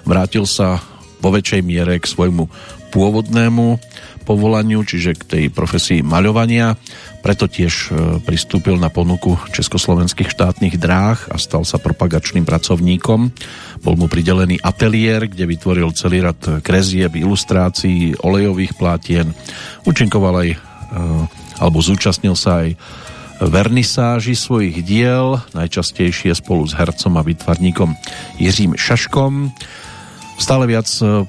Vrátil sa vo väčšej miere k svojmu pôvodnému povolaniu, čiže k tej profesii maľovania. Preto tiež e, pristúpil na ponuku československých štátnych dráh a stal sa propagačným pracovníkom. Bol mu pridelený ateliér, kde vytvoril celý rad krezieb, ilustrácií, olejových plátien. Učinkoval aj, e, alebo zúčastnil sa aj vernisáži svojich diel, najčastejšie spolu s hercom a vytvarníkom Jiřím Šaškom. Stále viac e,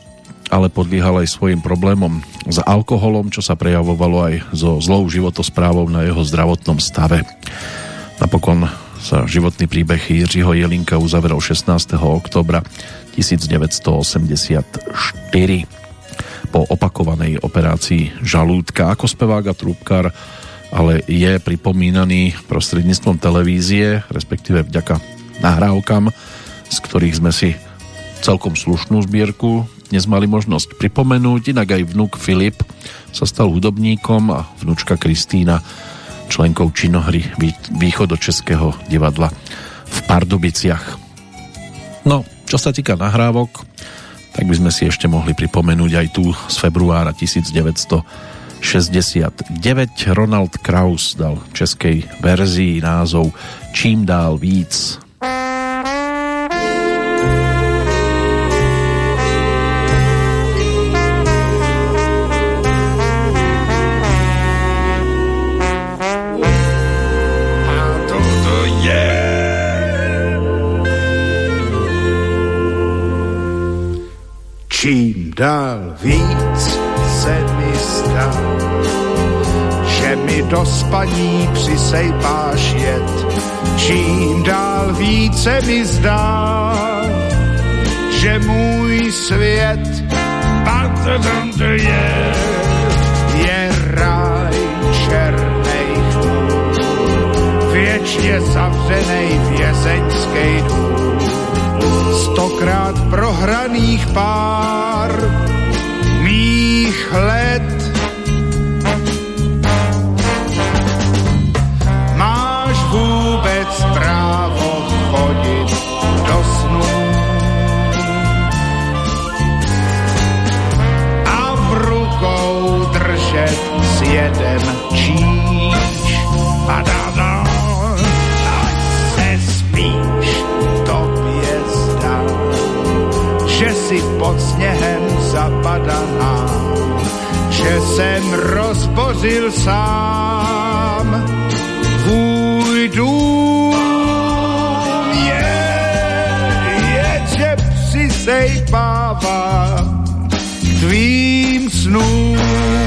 ale podliehal aj svojim problémom s alkoholom, čo sa prejavovalo aj so zlou životosprávou na jeho zdravotnom stave. Napokon sa životný príbeh Jiřího Jelinka uzavrel 16. oktobra 1984 po opakovanej operácii žalúdka. Ako spevák a trúbkar ale je pripomínaný prostredníctvom televízie, respektíve vďaka nahrávkam, z ktorých sme si celkom slušnú zbierku dnes mali možnosť pripomenúť, inak aj vnúk Filip sa stal hudobníkom a vnúčka Kristýna členkou činohry Východočeského divadla v Pardubiciach. No, čo sa týka nahrávok, tak by sme si ešte mohli pripomenúť aj tu z februára 1969. Ronald Kraus dal českej verzii názov. Čím dál víc Čím dál víc se mi zdá, že mi do spaní přisejpáš jet. Čím dál více mi zdá, že můj svět je, je ráj černej věčně zavřenej vězeňský dům. Stokrát prohraných pár mých let. Máš vůbec právo chodit do snu. A v rukou držet s jeden číš a dá sněhem zapadaná, že jsem rozbořil sám tvůj dům je, je, že přisejpává k tvým snům.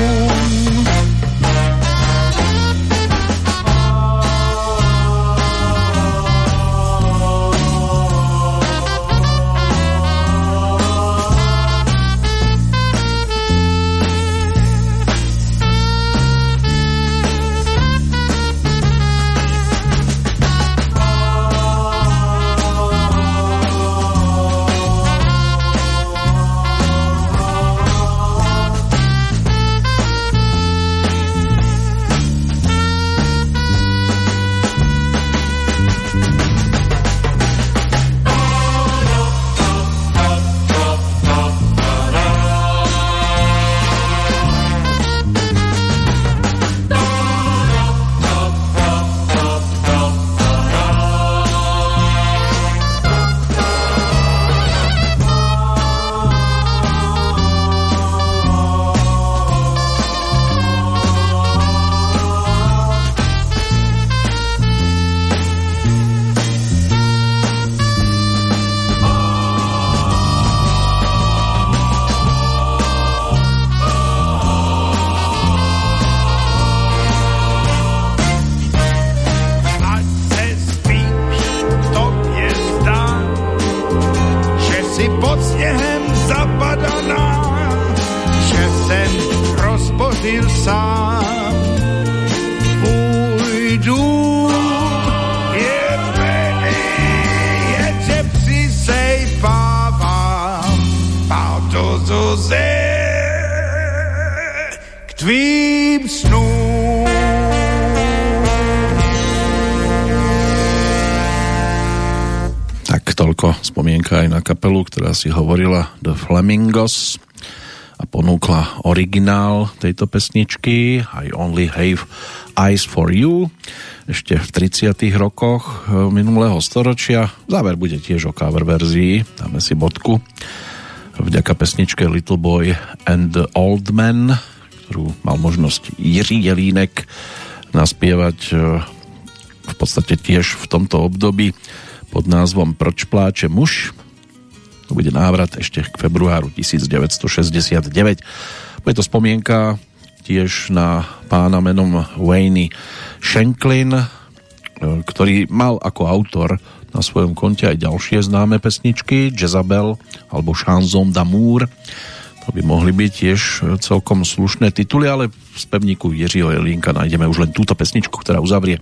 Hovorila The Flamingos a ponúkla originál tejto pesničky I Only Have Eyes For You ešte v 30 rokoch e, minulého storočia. Záver bude tiež o cover verzii, dáme si bodku vďaka pesničke Little Boy and the Old Man, ktorú mal možnosť Jiří Jelínek naspievať e, v podstate tiež v tomto období pod názvom Proč pláče muž. To bude návrat ešte k februáru 1969. Bude to spomienka tiež na pána menom Wayne Shanklin, e, ktorý mal ako autor na svojom konte aj ďalšie známe pesničky, Jezabel alebo Chanson d'amour. To by mohli byť tiež celkom slušné tituly, ale v spevníku Jiřího Jelínka nájdeme už len túto pesničku, ktorá uzavrie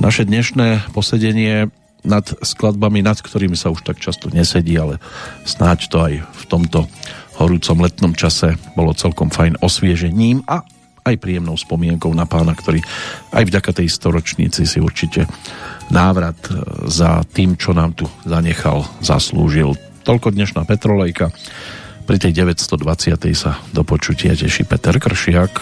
naše dnešné posedenie nad skladbami, nad ktorými sa už tak často nesedí, ale snáď to aj v tomto horúcom letnom čase bolo celkom fajn osviežením a aj príjemnou spomienkou na pána, ktorý aj vďaka tej storočnici si určite návrat e, za tým, čo nám tu zanechal, zaslúžil. Toľko dnešná Petrolejka. Pri tej 920. sa do počutia teší Peter Kršiak.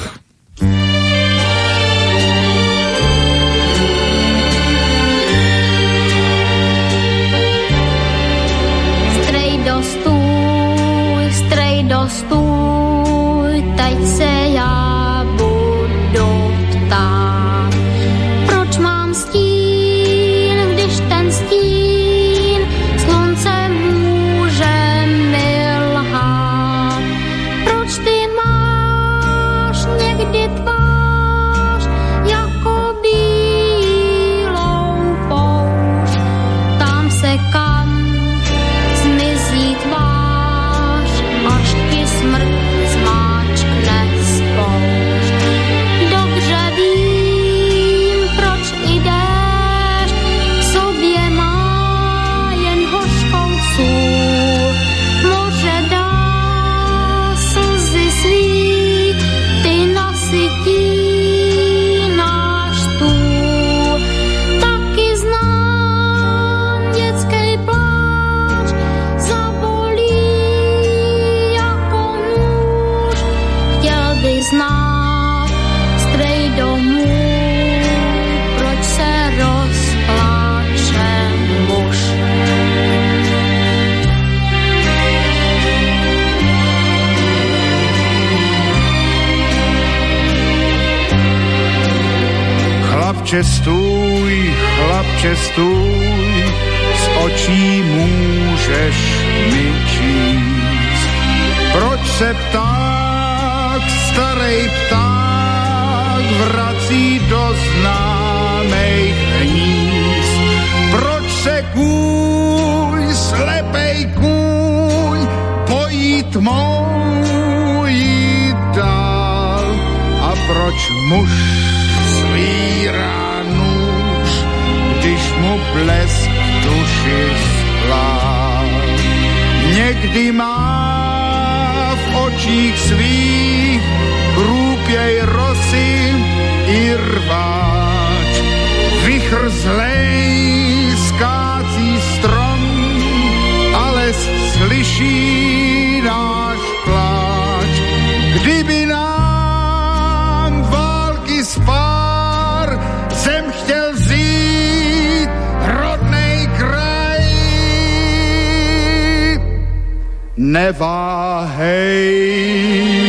Chlapče stůj, chlapče stůj, z očí můžeš mi číst. Proč se pták, starý pták, vrací do známých hnízd? Proč se kůň, slepej kůň, pojí tmou dál? A proč muž svírá mu blesk duši splá? Někdy má v očích svých krůpěj rosy i rváč. Vichr zlej skácí strom, ale slyší never hate.